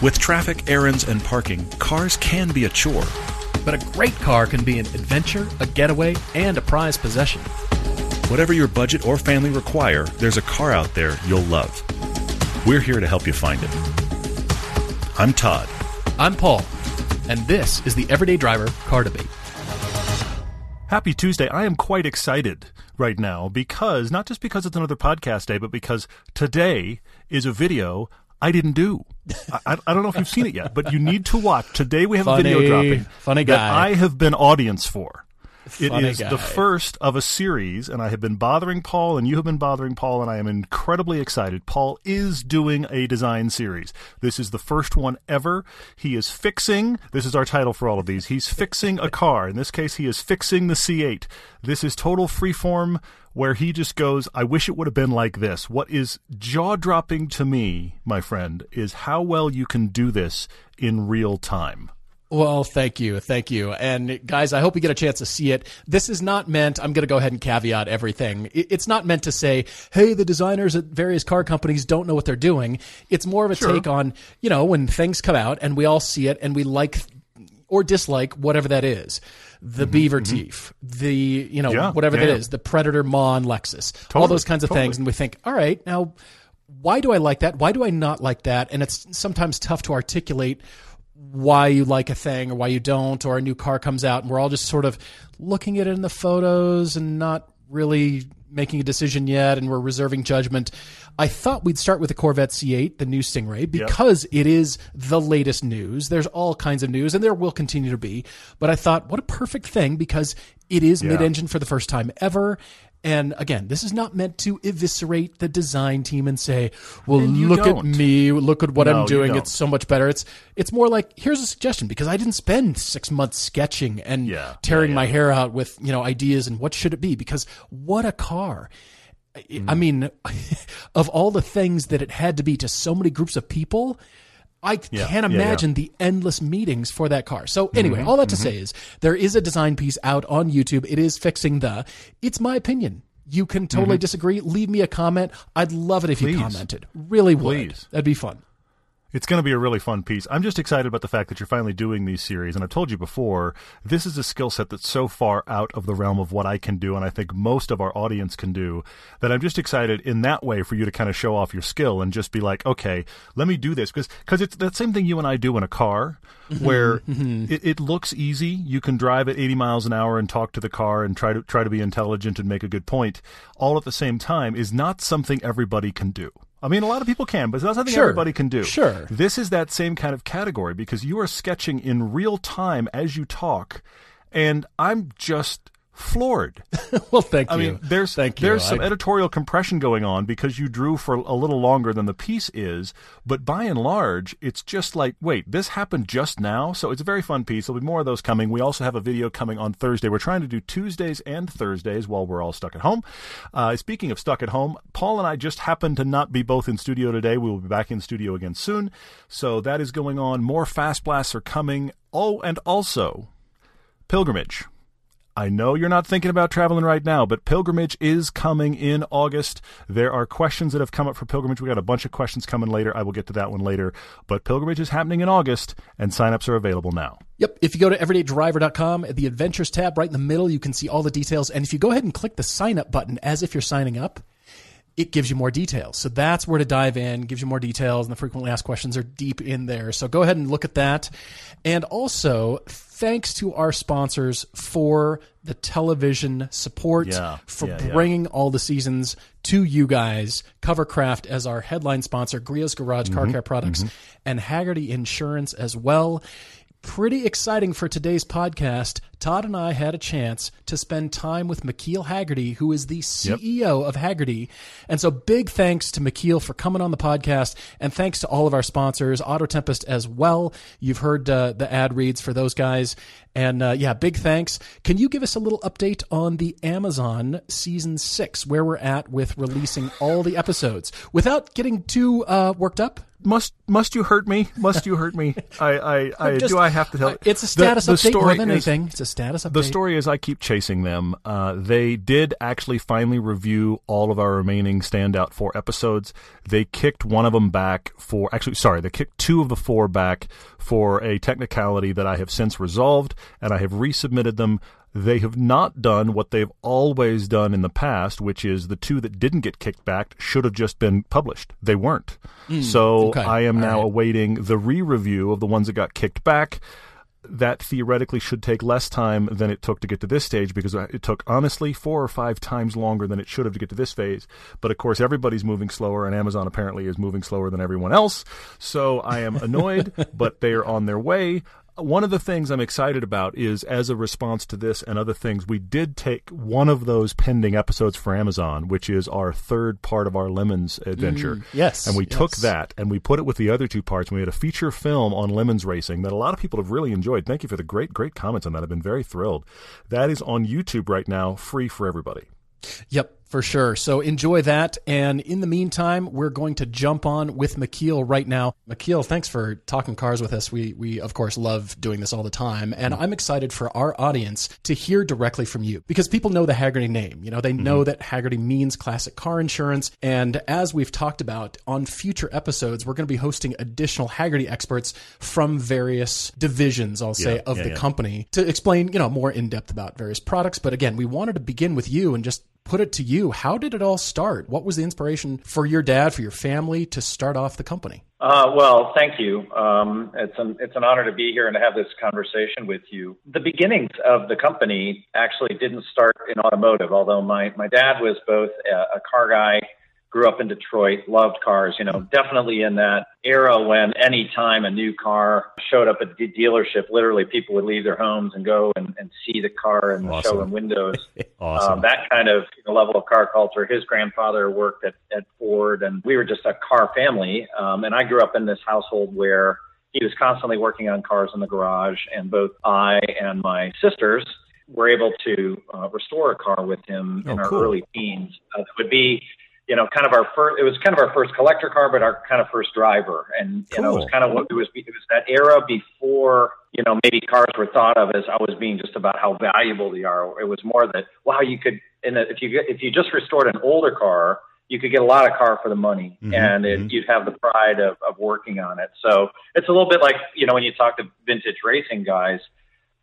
With traffic, errands, and parking, cars can be a chore. But a great car can be an adventure, a getaway, and a prized possession. Whatever your budget or family require, there's a car out there you'll love. We're here to help you find it. I'm Todd. I'm Paul, and this is the Everyday Driver Car Debate. Happy Tuesday. I am quite excited right now because, not just because it's another podcast day, but because today is a video I didn't do. I, I don't know if you've seen it yet, but you need to watch. Today we have Funny- a video dropping funny that guy. I have been audience for. It Funny is guy. the first of a series, and I have been bothering Paul, and you have been bothering Paul, and I am incredibly excited. Paul is doing a design series. This is the first one ever. He is fixing, this is our title for all of these, he's fixing a car. In this case, he is fixing the C8. This is total freeform, where he just goes, I wish it would have been like this. What is jaw dropping to me, my friend, is how well you can do this in real time. Well, thank you. Thank you. And guys, I hope you get a chance to see it. This is not meant, I'm going to go ahead and caveat everything. It's not meant to say, hey, the designers at various car companies don't know what they're doing. It's more of a take on, you know, when things come out and we all see it and we like or dislike whatever that is. The beaver teeth, the, you know, Mm-hmm, Yeah, whatever yeah, that is, the predator Mon Lexus, all those kinds of totally. things. And we think, all right, now, why do I like that? Why do I not like that? And it's sometimes tough to articulate why you like a thing or why you don't, or a new car comes out and we're all just sort of looking at it in the photos and not really making a decision yet and we're reserving judgment. I thought we'd start with the Corvette C8, the new Stingray, because it is the latest news. There's all kinds of news and there will continue to be. But I thought, what a perfect thing because it is mid engine for the first time ever. And again, this is not meant to eviscerate the design team and say, well, And look at don't. me, look at what No, I'm doing. It's so much better. It's it's more like here's a suggestion because I didn't spend six months sketching and Yeah, tearing yeah, my hair out with you know ideas and what should it be because what a car. Mm. I mean, of all the things that it had to be to so many groups of people, I can't yeah, yeah. imagine the endless meetings for that car. So anyway, Mm-hmm, all that to say is there is a design piece out on YouTube. It is fixing the. It's my opinion. You can totally disagree. Leave me a comment. I'd love it if you Mm-hmm. Commented. Really would. Please. That'd be fun. It's going to be a really fun piece. I'm just excited about the fact that you're finally doing these series. And I've told you before, this is a skill set that's so far out of the realm of what I can do, and I think most of our audience can do, that I'm just excited in that way for you to kind of show off your skill and just be like, okay, let me do this. Because cause it's that same thing you and I do in a car, mm-hmm. where mm-hmm. it, it looks easy. You can drive at 80 miles an hour and talk to the car and try to try to be intelligent and make a good point, all at the same time, is not something everybody can do. I mean, a lot of people can, but it's not something Sure. everybody can do. Sure. This is that same kind of category because you are sketching in real time as you talk, and I'm just floored. well, thank I you. I mean, there's thank you. there's some I- editorial compression going on because you drew for a little longer than the piece is, but by and large, it's just like, wait, this happened just now. So it's a very fun piece. There'll be more of those coming. We also have a video coming on Thursday. We're trying to do Tuesdays and Thursdays while we're all stuck at home. Uh, speaking of stuck at home, Paul and I just happen to not be both in studio today. We will be back in studio again soon. So that is going on. More fast blasts are coming. Oh, and also pilgrimage. I know you're not thinking about traveling right now, but pilgrimage is coming in August. There are questions that have come up for pilgrimage. We got a bunch of questions coming later. I will get to that one later. But pilgrimage is happening in August, and signups are available now. Yep. If you go to everydaydriver.com at the adventures tab right in the middle, you can see all the details. And if you go ahead and click the sign up button as if you're signing up, it gives you more details. So that's where to dive in, gives you more details, and the frequently asked questions are deep in there. So go ahead and look at that. And also, thanks to our sponsors for the television support, Yeah, for yeah, yeah. bringing all the seasons to you guys. Covercraft as our headline sponsor, Griot's Garage Car Mm-hmm, Care Products, and Hagerty Insurance as well. Pretty exciting for today's podcast. Todd and I had a chance to spend time with McKeel Hagerty, who is the CEO of Hagerty. And so big thanks to McKeel for coming on the podcast and thanks to all of our sponsors, Auto Tempest as well. You've heard uh, the ad reads for those guys. And uh, yeah, big thanks. Can you give us a little update on the Amazon season six, where we're at with releasing all the episodes without getting too uh, worked up? Must must you hurt me? Must you hurt me? I I, I Just- do I have to tell? It's a status the, the update more than is- anything. It's a status update? The story is I keep chasing them. Uh, they did actually finally review all of our remaining standout four episodes. They kicked one of them back for, actually, sorry, they kicked two of the four back for a technicality that I have since resolved, and I have resubmitted them. They have not done what they've always done in the past, which is the two that didn't get kicked back should have just been published. They weren't. so okay. I am All now right. awaiting the re review of the ones that got kicked back that theoretically should take less time than it took to get to this stage because uh, it took honestly four or five times longer than it should have to get to this phase. But of course, everybody's moving slower, and Amazon apparently is moving slower than everyone else. So I am annoyed, but they are on their way. One of the things I'm excited about is as a response to this and other things, we did take one of those pending episodes for Amazon, which is our third part of our Lemons adventure. Mm. yes, And we took that and we put it with the other two parts. We had a feature film on Lemons Racing that a lot of people have really enjoyed. Thank you for the great, great comments on that. I've been very thrilled. That is on YouTube right now, free for everybody. Yep, for sure. So enjoy that. And in the meantime, we're going to jump on with McKeel right now. McKeel, thanks for talking cars with us. We, we of course, love doing this all the time. And I'm excited for our audience to hear directly from you because people know the Hagerty name. You know, they know mm-hmm. that Hagerty means classic car insurance. And as we've talked about on future episodes, we're going to be hosting additional Hagerty experts from various divisions, I'll say, Yeah, of yeah, the yeah. company to explain, you know, more in depth about various products. But again, we wanted to begin with you and just put it to you. How did it all start? What was the inspiration for your dad, for your family to start off the company? Uh, well, thank you. Um, it's an it's an honor to be here and to have this conversation with you. The beginnings of the company actually didn't start in automotive, although my my dad was both a, a car guy, grew up in Detroit, loved cars. You know, definitely in that era when any time a new car showed up at the dealership, literally people would leave their homes and go and, and see the car in the Awesome. showroom windows. Awesome. Um, that kind of you know, level of car culture. His grandfather worked at, at Ford, and we were just a car family. Um, and I grew up in this household where he was constantly working on cars in the garage, and both I and my sisters were able to uh, restore a car with him in Oh, our cool. early teens. Uh, it would be, you know, kind of our first. It was kind of our first collector car, but our kind of first driver, and you know, it was kind of what it was. It was that era before you know maybe cars were thought of as always being just about how valuable they are. It was more that wow, you could, in if you get, if you just restored an older car, you could get a lot of car for the money, Mhm, and it, mhm. you'd have the pride of, of working on it. So it's a little bit like you know when you talk to vintage racing guys.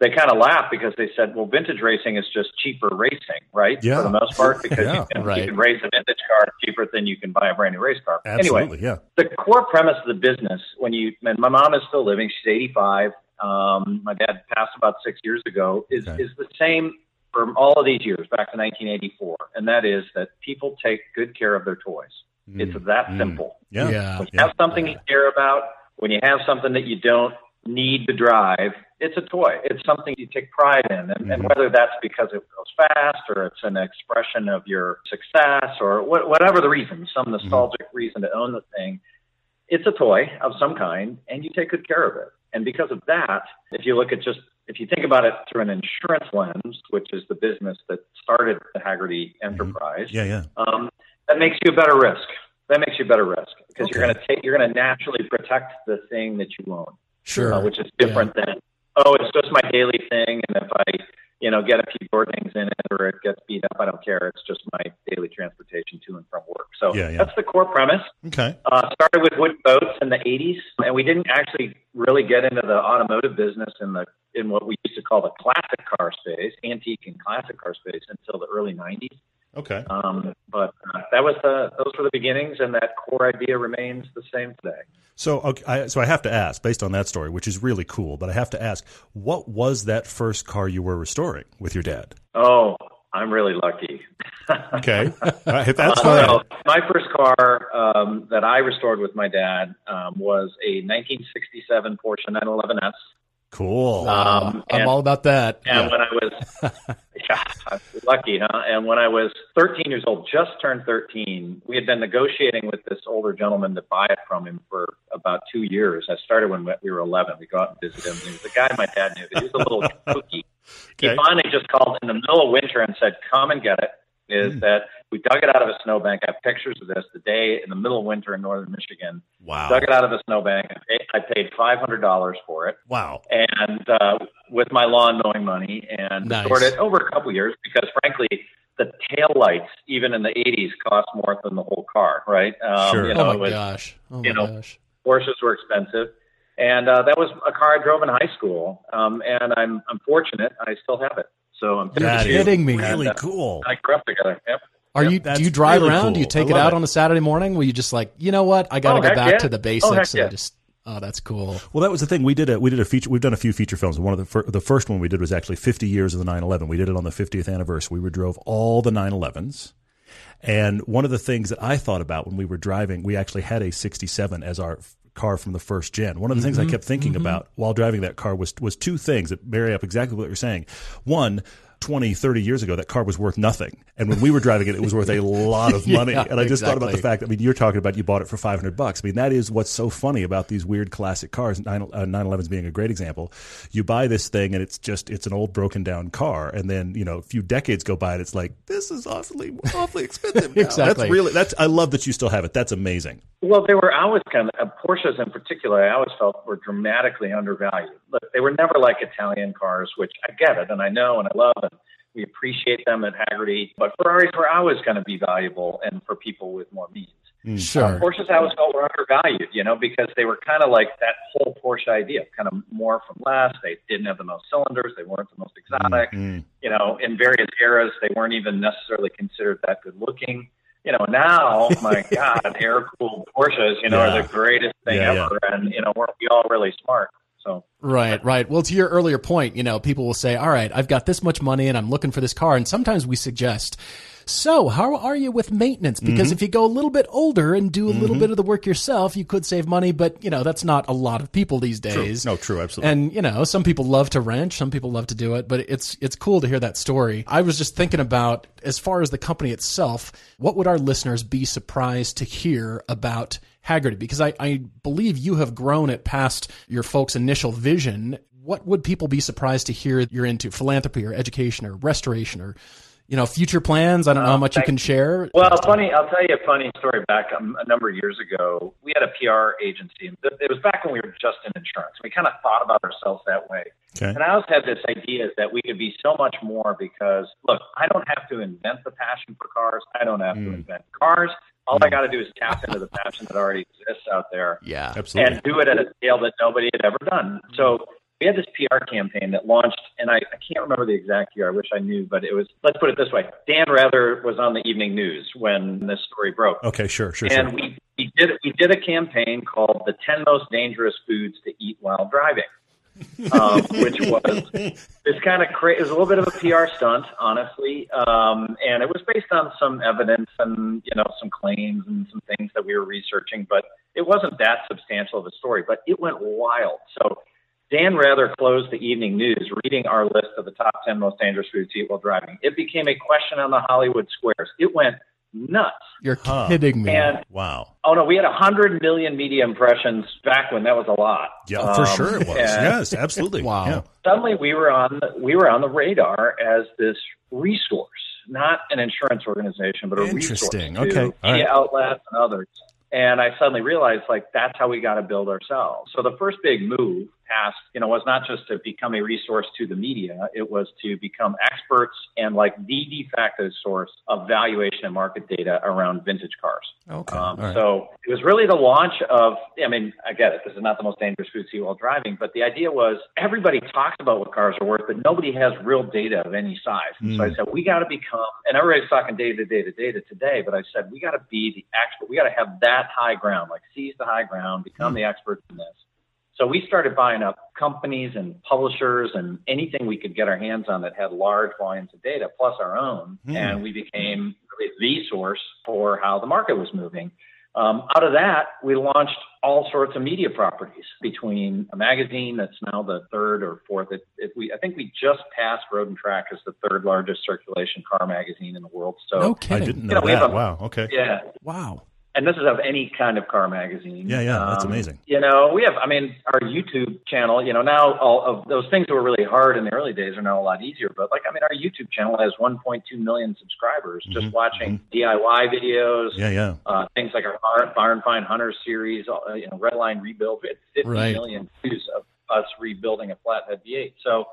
They kind of laugh because they said, "Well, vintage racing is just cheaper racing, right? Yeah. For the most part, because Yeah, you, can, right. you can raise a vintage car cheaper than you can buy a brand new race car." Anyway, Absolutely, yeah. the core premise of the business when you and my mom is still living she's 85 um, my dad passed about six years ago is, Okay. is the same for all of these years back to 1984 and that is that people take good care of their toys it's that Mm. simple Yeah. Yeah. when you have something you care about when you have something that you don't need to drive it's a toy it's something you take pride in and, and Mhm. whether that's because it goes fast or it's an expression of your success or wh- whatever the reason some nostalgic reason to own the thing it's a toy of some kind and you take good care of it. And because of that, if you look at just, if you think about it through an insurance lens, which is the business that started the Hagerty enterprise, Yeah, yeah. um, that makes you a better risk. That makes you a better risk because you're going to take, you're going to naturally protect the thing that you own, Sure. uh, which is different than, oh, it's just my daily thing. And if I, you know, get a few door things in it or it gets beat up, I don't care. It's just my daily transportation to and from work. So Yeah, yeah. that's the core premise Okay. uh, started with wood boats in the 80s, and we didn't actually really get into the automotive business in the in what we used to call the classic car space, antique and classic car space, until the early 90s. Okay. Um, but uh, that was the those were the beginnings, and that core idea remains the same today. So, okay, I, so I have to ask, based on that story, which is really cool, but I have to ask, what was that first car you were restoring with your dad? Oh, I'm really lucky. Okay, right, if that's Uh, fine. well, my first car um, that I restored with my dad um, was a 1967 Porsche 911S. Cool. Um, I'm all about that. And when I was, yeah, lucky, huh? And when I was 13 years old, just turned 13, we had been negotiating with this older gentleman to buy it from him for about two years. I started when we were 11. We go out and visit him. He was a guy my dad knew, he was a little kooky. Okay. He finally just called in the middle of winter and said, "Come and get it." is Hmm. that we dug it out of a snowbank. I have pictures of this the day in the middle of winter in northern Michigan. Wow. Dug it out of a snowbank. I paid- five hundred dollars for it, Wow. and uh, with my lawn mowing money, and Nice. stored it over a couple years because, frankly, the tail lights, even in the '80s, cost more than the whole car. Right? Um, Sure. You know, oh my was, gosh. Oh my know, gosh. Porsches were expensive, and uh, that was a car I drove in high school. Um, and I'm I'm fortunate I still have it. So I'm That kidding me. Really And, uh, cool. I grew up together. Yep. Are Yep, you? Do you drive really around? Do you take it out it. on a Saturday morning? Where you just like, you know what? I got to Oh, go back yeah. to the Oh, basics yeah. and just. Oh, that's cool. Well, that was the thing. We did a we did a feature. We've done a few feature films. One of the fir- the first one we did was actually 50 years of the 911. We did it on the 50th anniversary. We drove all the 911s. And one of the things that I thought about when we were driving, we actually had a 67 as our f- car from the first gen. One of the things I mm-hmm. kept thinking mm-hmm. about while driving that car was was two things that marry up exactly what you're saying. One, 20, 30 years ago, that car was worth nothing. And when we were driving it, it was worth a lot of money. Yeah, and I just thought about the fact, I mean, you're talking about you bought it for 500 bucks. I mean, that is what's so funny about these weird classic cars. 9, uh, 911s being a great example. You buy this thing and it's just, it's an old broken down car. And then, you know, a few decades go by and it's like, this is awfully, awfully expensive. now. Exactly. That's really, that's, I love that you still have it. That's amazing. Well, they were always kind of uh, Porsches in particular. I always felt were dramatically undervalued. Look, they were never like Italian cars, which I get it and I know and I love and we appreciate them at Hagerty. But Ferraris were always going to be valuable and for people with more means. Mm. Sure. Uh, Porsches I always felt were undervalued, you know, because they were kind of like that whole Porsche idea, kind of more from less. They didn't have the most cylinders. They weren't the most exotic. Mm-hmm. You know, in various eras, they weren't even necessarily considered that good looking. You know, now, my God, air cooled Porsches, you know, Yeah. are the greatest thing Yeah, ever. And, you know, we're we all really smart. So, Right, right. Well, to your earlier point, you know, people will say, all right, I've got this much money and I'm looking for this car. And sometimes we suggest, so how are you with maintenance? Because mm-hmm. if you go a little bit older and do a little mm-hmm. bit of the work yourself, you could save money. But, you know, that's not a lot of people these days. No, true. Absolutely. And you know, some people love to wrench, some people love to do it, but it's it's cool to hear that story. I was just thinking about as far as the company itself, what would our listeners be surprised to hear about Hagerty? Because I, I believe you have grown it past your folks' initial vision. What would people be surprised to hear you're into? Philanthropy or education or restoration or you know, future plans? I don't know how much you can share. Well, funny. I'll tell you a funny story. Back um, a number of years ago, we had a PR agency. and It was back when we were just in insurance. We kind of thought about ourselves that way. Okay. And I always had this idea that we could be so much more because, look, I don't have to invent the passion for cars. I don't have to invent cars. All I got to do is tap into the passion that already exists out there Yeah. Absolutely. and do it at a scale that nobody had ever done. So we had this PR campaign that launched, and I, I can't remember the exact year. I wish I knew, but it was, let's put it this way Dan Rather was on the evening news when this story broke. okay. Sure. Sure. And sure. we, we did we did a campaign called "The Ten Most Dangerous Foods to Eat While Driving," um, which was this kind of cra- it was a little bit of a PR stunt, honestly, um, and it was based on some evidence and you know some claims and some things that we were researching, but it wasn't that substantial of a story. But it went wild. So Dan Rather closed the evening news reading our list of the top 10 most dangerous foods to eat while driving. It became a question on the Hollywood squares. It went nuts. You're Huh. kidding me. And wow. Oh no, we had a hundred million media impressions back when that was a lot. Yeah, for Um, sure it was. and Yes, absolutely. Wow. Yeah. Suddenly, we were on the, we were on the radar as this resource, not an insurance organization, but a Interesting. resource to Okay. All media right. outlets and others. And I suddenly realized, like, that's how we got to build ourselves. So the first big move past, you know, was not just to become a resource to the media. It was to become experts and like the de facto source of valuation and market data around vintage cars. Okay. Um, right. So it was really the launch of, I mean, I get it. This is not the most dangerous food to eat while driving, but the idea was everybody talks about what cars are worth, but nobody has real data of any size. And so I said, we got to become, and everybody's talking data, data, to data today, but I said, we got to be the expert. We got to have that high ground, like seize the high ground, become the experts in this. So we started buying up companies and publishers and anything we could get our hands on that had large volumes of data, plus our own, and we became the source for how the market was moving. Um, out of that, we launched all sorts of media properties between a magazine that's now the third or fourth. It, it, we, I think we just passed Road and Track as the third largest circulation car magazine in the world. So no I didn't you know know, we have that. a- wow. Okay. yeah, Wow. And this is of any kind of car magazine. Yeah, yeah, that's um, amazing. You know, we have, I mean, our YouTube channel, you know, now all of those things that were really hard in the early days are now a lot easier. But like, I mean, our YouTube channel has 1.2 million subscribers just mm-hmm, watching mm-hmm. DIY videos. Yeah, yeah. Uh, things like our Barn Find Hunter series, uh, you know, Redline Rebuild. We had 50 right. million views of us rebuilding a flathead V8. So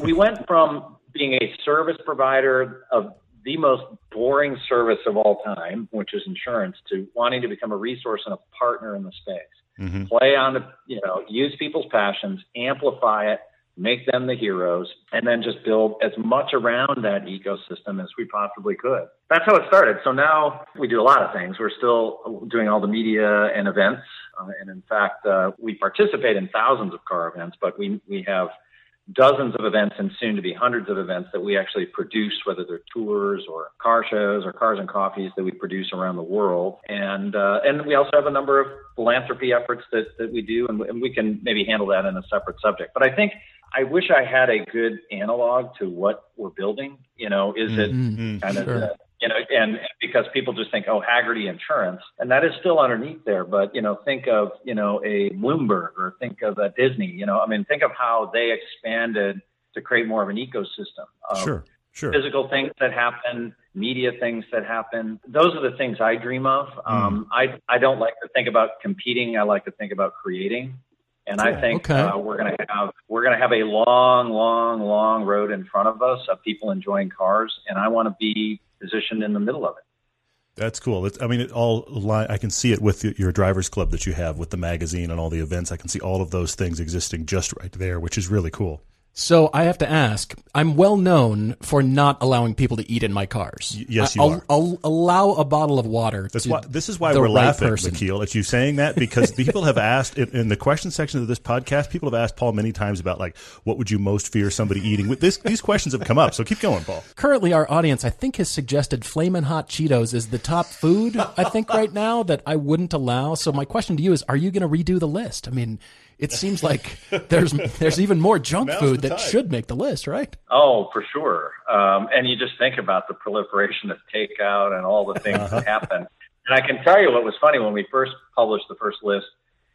we went from being a service provider of the most boring service of all time, which is insurance, to wanting to become a resource and a partner in the space. Mm-hmm. Play on the, you know, use people's passions, amplify it, make them the heroes, and then just build as much around that ecosystem as we possibly could. That's how it started. So now we do a lot of things. We're still doing all the media and events. Uh, and in fact, uh, we participate in thousands of car events, but we, we have dozens of events and soon to be hundreds of events that we actually produce, whether they're tours or car shows or cars and coffees that we produce around the world. And uh, and we also have a number of philanthropy efforts that, that we do, and, and we can maybe handle that in a separate subject. But I think I wish I had a good analog to what we're building. You know, is it mm-hmm. kind of sure you know, and because people just think, oh, Hagerty Insurance, and that is still underneath there. But you know, think of you know a Bloomberg or think of a Disney. You know, I mean, think of how they expanded to create more of an ecosystem. Of sure, sure. Physical things that happen, media things that happen. Those are the things I dream of. Mm. Um, I I don't like to think about competing. I like to think about creating. And I think okay. uh, we're going to have we're going to have a long, long, long road in front of us of people enjoying cars, and I want to be positioned in the middle of it. That's cool. It's, I mean, it all I can see it with your drivers club that you have with the magazine and all the events. I can see all of those things existing just right there, which is really cool. So I have to ask. I'm well known for not allowing people to eat in my cars. Y- yes, you I'll, are. I'll allow a bottle of water. That's why, this is why we're right laughing, person. Akil, at you saying that because people have asked in, in, the question section of this podcast. People have asked Paul many times about like what would you most fear somebody eating. This, these questions have come up, so keep going, Paul. Currently, our audience, I think, has suggested flamin' hot Cheetos is the top food. I think right now that I wouldn't allow. So my question to you is: Are you going to redo the list? I mean it seems like there's there's even more junk food that should make the list, right? Oh, for sure. Um, and you just think about the proliferation of takeout and all the things uh-huh. that happen. And I can tell you what was funny when we first published the first list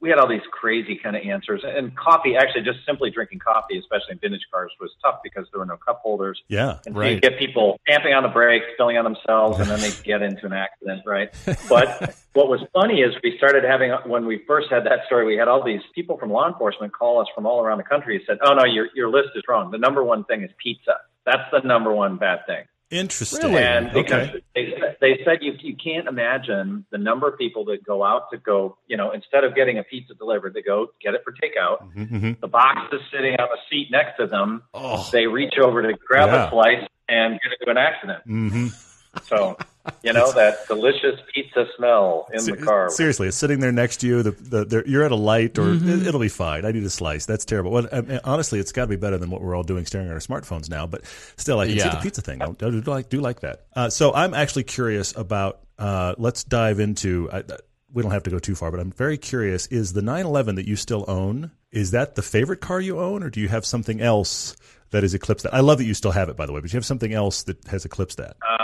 we had all these crazy kind of answers. And coffee, actually, just simply drinking coffee, especially in vintage cars, was tough because there were no cup holders. Yeah, and so right. you get people stamping on the brakes, spilling on themselves, and then they get into an accident, right? But what was funny is we started having when we first had that story, we had all these people from law enforcement call us from all around the country and said, "Oh no, your your list is wrong. The number one thing is pizza. That's the number one bad thing." Interesting. Really? And because okay. they, they said you, you can't imagine the number of people that go out to go, you know, instead of getting a pizza delivered, they go get it for takeout. Mm-hmm, mm-hmm. The box is sitting on a seat next to them. Oh. They reach over to grab yeah. a slice and get into an accident. Mm-hmm. So, you know, that delicious pizza smell in the car. Seriously, it's sitting there next to you. The, the, you're at a light, or mm-hmm. it, will be fine. I need a slice. That's terrible. Well, I mean, honestly, it's got to be better than what we're all doing staring at our smartphones now. But still, I can yeah. see the pizza thing. I do, do like do like that. Uh, so I'm actually curious about. Uh, let's dive into. I, we don't have to go too far, but I'm very curious. Is the 911 that you still own? Is that the favorite car you own, or do you have something else that has eclipsed that? I love that you still have it, by the way, but you have something else that has eclipsed that. Uh,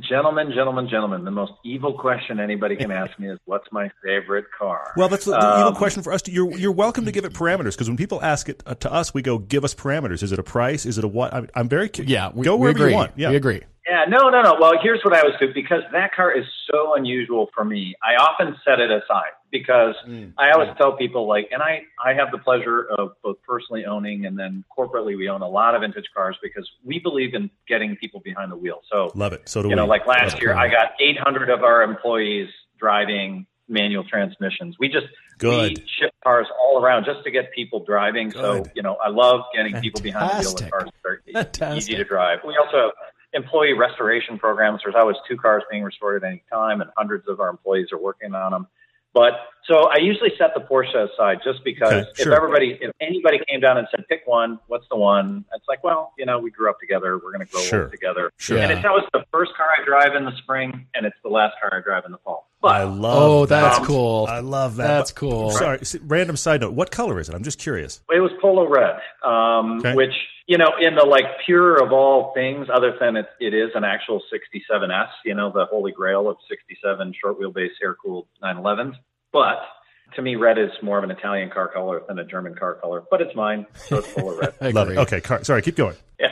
Gentlemen, gentlemen, gentlemen, the most evil question anybody can ask me is, "What's my favorite car?" Well, that's the, the um, evil question for us. To, you're you're welcome to give it parameters because when people ask it uh, to us, we go, "Give us parameters." Is it a price? Is it a what? I'm, I'm very curious. Yeah, we, go wherever we agree. you want. Yeah, we agree. Yeah, no, no, no. Well, here's what I was doing because that car is so unusual for me. I often set it aside because mm. I always tell people like, and I I have the pleasure of both personally owning and then corporately we own a lot of vintage cars because we believe in getting people behind the wheel. So love it. So do you we. know, like last year, I got 800 of our employees driving manual transmissions. We just Good. we ship cars all around just to get people driving. Good. So you know, I love getting Fantastic. people behind the wheel with cars that are easy to drive. We also have employee restoration programs. There's always two cars being restored at any time, and hundreds of our employees are working on them. But So I usually set the Porsche aside just because Okay, if sure. everybody, if anybody came down and said, pick one, what's the one? It's like, well, you know, we grew up together. We're going to grow Sure. old together. Sure. And Yeah. it's always the first car I drive in the spring and it's the last car I drive in the fall. But I love. Oh, that's that. cool. I love that. That's cool. Sorry, s- random side note. What color is it? I'm just curious. It was polo red, um, Okay. which you know, in the like pure of all things, other than it, it is an actual 67s. You know, the holy grail of 67 short wheelbase air cooled 911s. But to me, red is more of an Italian car color than a German car color. But it's mine, so it's full of red. I Love it. Okay, car, sorry. Keep going. Yeah.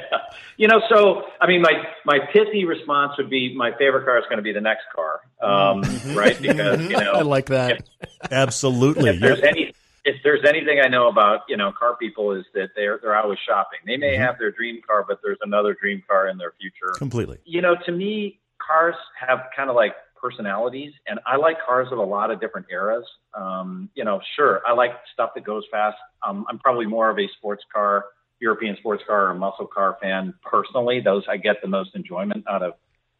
You know, so I mean, my my pithy response would be my favorite car is going to be the next car, um, right? Because you know, I like that. Absolutely. if there's You're- any if there's anything I know about you know car people is that they're they're always shopping. They Mm-hmm. may have their dream car, but there's another dream car in their future. completely. You know, to me, cars have kind of like personalities, and I like cars of a lot of different eras. Um, you know, sure, I like stuff that goes fast. Um, I'm probably more of a sports car, European sports car, or muscle car fan personally. Those I get the most enjoyment out of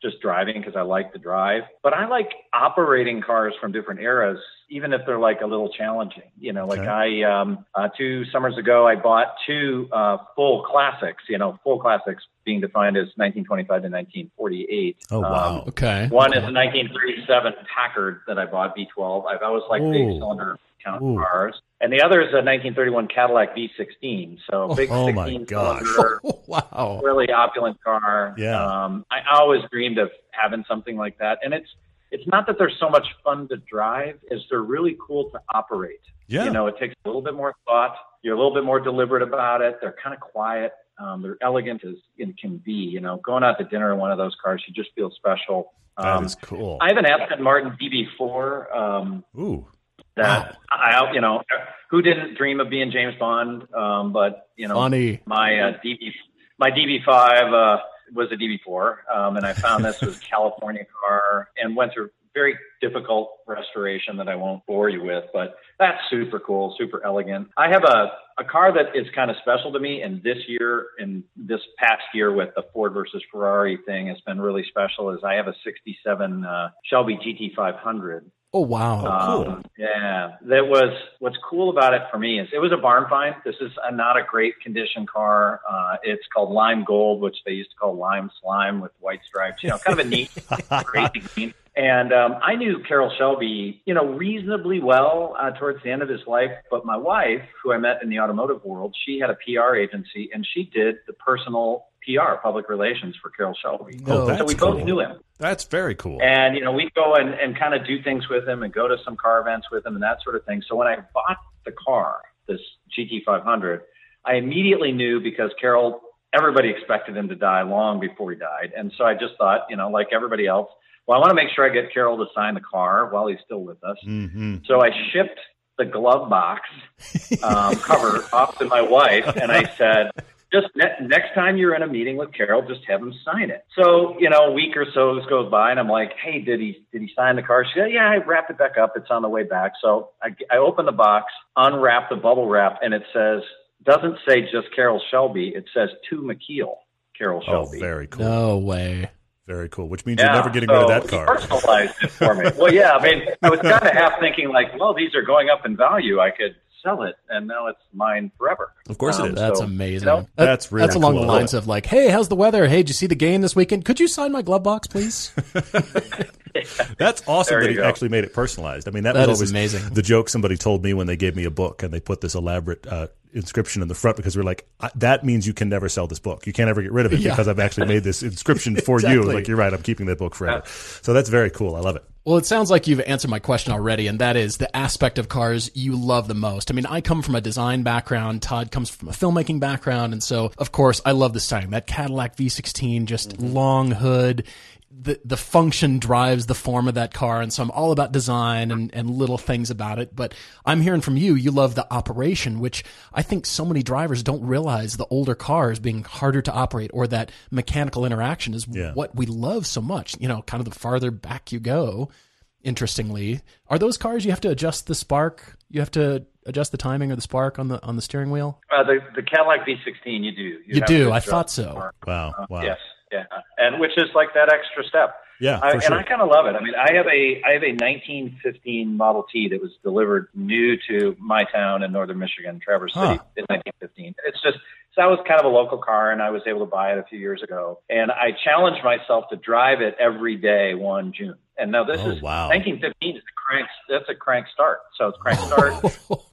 just driving because I like to drive. But I like operating cars from different eras, even if they're like a little challenging. You know, like Okay. I um, uh, two summers ago, I bought two uh, full classics. You know, full classics being defined as 1925 to 1948. Oh, wow. Um, Okay. one is a 1937 Packard that I bought V12. I've always liked big cylinder count Ooh. cars, and the other is a 1931 Cadillac V16. So big Oh, my 16 gosh. cylinder wow. really opulent car. Yeah. Um, I always dreamed of having something like that, and it's it's not that they're so much fun to drive, as they're really cool to operate. Yeah. You know, it takes a little bit more thought. You're a little bit more deliberate about it. They're kind of quiet. Um, they're elegant as it can be. You know, going out to dinner in one of those cars, you just feel special. That Um, is cool. I have an Aston Martin DB4 um, Ooh. That I, you know, who didn't dream of being James Bond? Um, but you know, Funny. my uh, DB my DB5 uh, was a DB4, um, and I found this was California car and went through very difficult restoration that I won't bore you with, but that's super cool, super elegant. I have a, a car that is kind of special to me, and this year, and this past year with the Ford versus Ferrari thing has been really special. Is I have a '67 uh, Shelby GT500 Oh wow. cool. um, yeah, that was what's cool about it for me is it was a barn find. This is a, not a great condition car. Uh, it's called lime gold, which they used to call lime slime with white stripes. You know, kind of a neat, crazy green. And um, I knew Carroll Shelby, you know, reasonably well uh, towards the end of his life. But my wife, who I met in the automotive world, she had a PR agency and she did the personal PR, public relations for Carroll Shelby. Oh, No. that's so we cool. both knew him. That's very cool. And, you know, we'd go and, and kind of do things with him and go to some car events with him and that sort of thing. So when I bought the car, this GT500, I immediately knew because Carroll, everybody expected him to die long before he died. And so I just thought, you know, like everybody else, well, I want to make sure I get Carroll to sign the car while he's still with us. hmm So I shipped the glove box um, cover off to my wife, and I said, just ne- next time you're in a meeting with Carroll, just have him sign it. So you know, a week or so goes by, and I'm like, hey, did he did he sign the car? She said, yeah, I wrapped it back up. It's on the way back. So I, I open the box, unwrap the bubble wrap, and it says doesn't say just Carroll Shelby. It says to McKeel, Carroll Shelby. Oh, very cool. No way. Very cool. Which means you're never getting rid of that car. Personalized it for me. well, yeah. I mean, I was kind of half thinking like, well, these are going up in value. I could sell it, and now it's mine forever. Of course it Um, is. That's So, amazing. you know, That- That's really that's along cool. the lines of like, hey, how's the weather? Hey, did you see the game this weekend? Could you sign my glove box, please? That's awesome that he go. actually made it personalized. I mean, that, That was always amazing. the joke somebody told me when they gave me a book and they put this elaborate uh, inscription in the front because we're like, I, that means you can never sell this book. You can't ever get rid of it Yeah. because I've actually made this inscription for you. Like, you're right. I'm keeping that book forever. So that's very cool. I love it. Well, it sounds like you've answered my question already, and that is the aspect of cars you love the most. I mean, I come from a design background. Todd comes from a filmmaking background, and so of course I love the styling. That Cadillac V16, just mm-hmm. long hood. The the function drives the form of that car, and so I'm all about design and, and little things about it. But I'm hearing from you, you love the operation, which I think so many drivers don't realize the older cars being harder to operate, or that mechanical interaction is Yeah. what we love so much. You know, kind of the farther back you go, interestingly are those cars you have to adjust the spark you have to adjust the timing or the spark on the on the steering wheel Uh, the the Cadillac V16, you do. You have do. I thought so. spark. Wow. Uh, Wow. Yes. Yeah. and which is like that extra step. Yeah, I, for sure. and I kind of love it. I mean, I have a I have a 1915 Model T that was delivered new to my town in northern Michigan, Traverse City, Huh. in 1915. It's just so that was kind of a local car, and I was able to buy it a few years ago. And I challenged myself to drive it every day one June. And now this Oh, is wow. 1915 is a crank. That's a crank start. So it's crank start.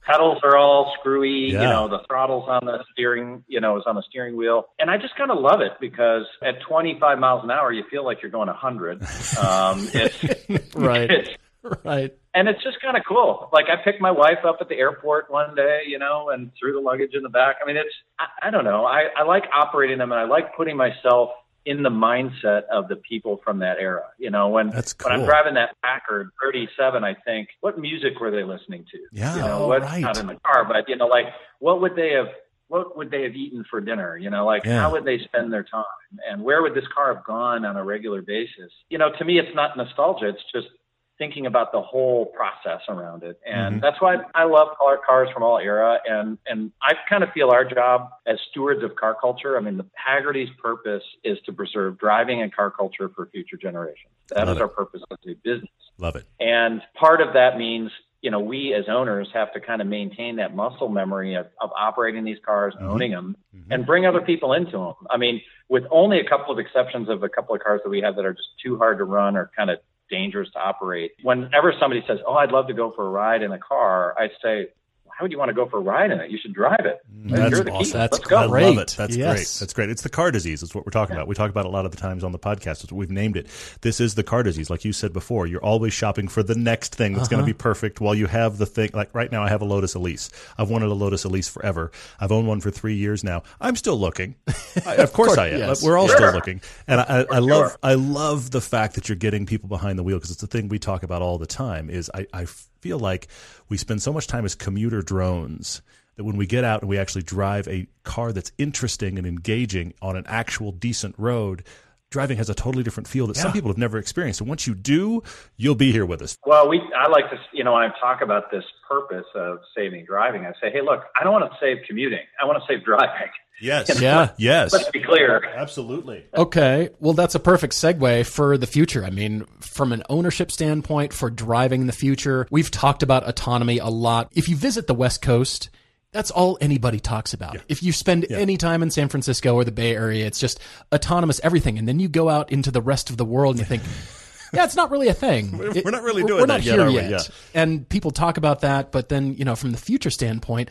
pedals are all screwy. Yeah. You know, the throttle's on the steering. You know, is on the steering wheel. And I just kind of love it because at 25 miles an hour, you feel like you're going 100. Um, it's right, it's right. and it's just kind of cool. Like I picked my wife up at the airport one day, you know, and threw the luggage in the back. I mean, it's I, I don't know. I, I like operating them, and I like putting myself in the mindset of the people from that era. You know, when That's when I'm driving that Packard 37, I think, what music were they listening to? Yeah. you know, Oh, what right. not in the car, but you know, like what would they have? What would they have eaten for dinner? You know, like Yeah. how would they spend their time, and where would this car have gone on a regular basis? You know, to me, it's not nostalgia. It's just thinking about the whole process around it. And Mhm. that's why I love cars from all era. And, and I kind of feel our job as stewards of car culture. I mean, the Hagerty's purpose is to preserve driving and car culture for future generations. That Love is it. our purpose as a business. Love it. And part of that means, you know, we as owners have to kind of maintain that muscle memory of, of operating these cars, Mhm. owning them, Mhm. and bring other people into them. I mean, with only a couple of exceptions of a couple of cars that we have that are just too hard to run or kind of dangerous to operate. Whenever somebody says, "Oh, I'd love to go for a ride in a car," I say, "Why would you want to go for a ride in it? You should drive it. Mm. That's You're awesome. That's Let's go." I great. love it. That's Yes. great. That's great. It's the car disease. That's what we're talking about. We talk about it a lot of the times on the podcast. That's what we've named it. This is the car disease. Like you said before, you're always shopping for the next thing that's going to uh-huh. be perfect while you have the thing. Like right now, I have a Lotus Elise. I've wanted a Lotus Elise forever. I've owned one for three years now. I'm still looking. I, of course I am. yes. We're all Sure. still looking. And I, I, I love, sure. I love the fact that you're getting people behind the wheel because it's the thing we talk about all the time is I, I feel like we spend so much time as commuter drones that when we get out and we actually drive a car that's interesting and engaging on an actual decent road, driving has a totally different feel that some people have never experienced. And once you do, you'll be here with us. Well, we I like to you know when I talk about this purpose of saving driving, I say, hey, look, I don't want to save commuting. I want to save driving. Yes. Yeah. Yes. Let's be clear. Absolutely. Okay, well, that's a perfect segue for the future. I mean, from an ownership standpoint, for driving in the future, we've talked about autonomy a lot. If you visit the West Coast, that's all anybody talks about. If you spend any time in San Francisco or the Bay Area, it's just autonomous everything. And then you go out into the rest of the world and you think, yeah, it's not really a thing. We're- we're not really doing we're that not yet, here are we? yet. Yeah. And people talk about that, but then, you know, from the future standpoint,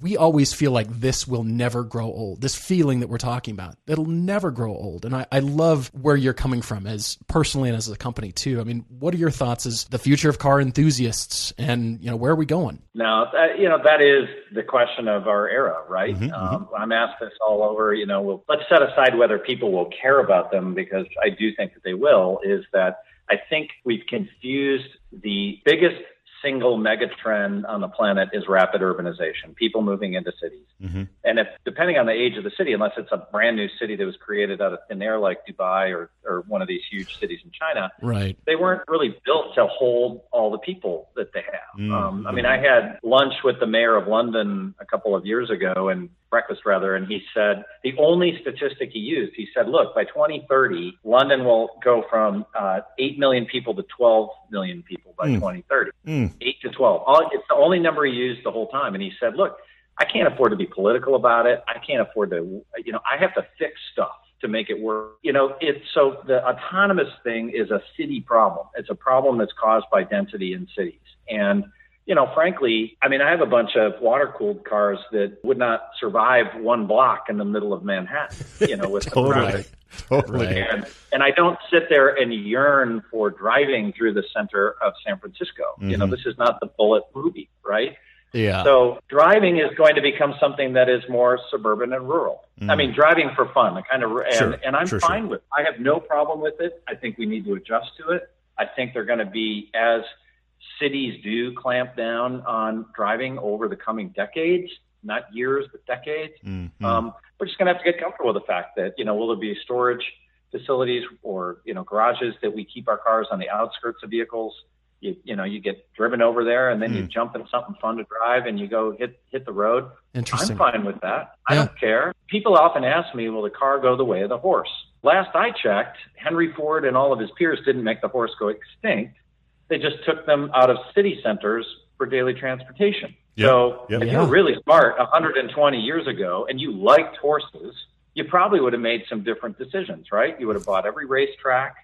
we always feel like this will never grow old. This feeling that we're talking about, it'll never grow old. And I, I love where you're coming from as personally and as a company too. I mean, what are your thoughts as the future of car enthusiasts and, you know, where are we going? Now, that, you know, that is the question of our era, right? Mhm, um, I'm asked this all over, you know, well, let's set aside whether people will care about them because I do think that they will, is that I think we've confused the biggest single mega trend on the planet is rapid urbanization, people moving into cities. Mhm. And if, depending on the age of the city, unless it's a brand new city that was created out of thin air like Dubai or, or one of these huge cities in China, Right. they weren't really built to hold all the people that they have. Mm. Um, I mean, I had lunch with the mayor of London a couple of years ago, and breakfast rather, and he said the only statistic he used, he said, look, by 2030, London will go from uh, 8 million people to 12 million people by Mm. 2030. Mm. 8 to 12. All, it's the only number he used the whole time. And he said, look, I can't afford to be political about it. I can't afford to, you know, I have to fix stuff to make it work. You know, it's so the autonomous thing is a city problem. It's a problem that's caused by density in cities. And, you know, frankly, I mean, I have a bunch of water cooled cars that would not survive one block in the middle of Manhattan, you know, with the Totally. Totally. And, and I don't sit there and yearn for driving through the center of San Francisco. You know, Mhm. this is not the Bullitt movie, right? Yeah. So driving is going to become something that is more suburban and rural. I mean, driving for fun, the kind of, and, Sure, and I'm sure, fine sure. with. I have no problem with it. I think we need to adjust to it. I think they're going to be as cities do clamp down on driving over the coming decades, not years but decades. Mhm. Um, we're just going to have to get comfortable with the fact that you know will there be storage facilities or you know garages that we keep our cars on the outskirts of vehicles. You, you know, you get driven over there, and then you Mm. jump in something fun to drive, and you go hit hit the road. Interesting. I'm fine with that. I don't care. People often ask me, "Will the car go the way of the horse?" last I checked, Henry Ford and all of his peers didn't make the horse go extinct. They just took them out of city centers for daily transportation. Yep. So Yep. if Yeah. you were really smart 120 years ago and you liked horses, you probably would have made some different decisions, right? You would have bought every racetrack.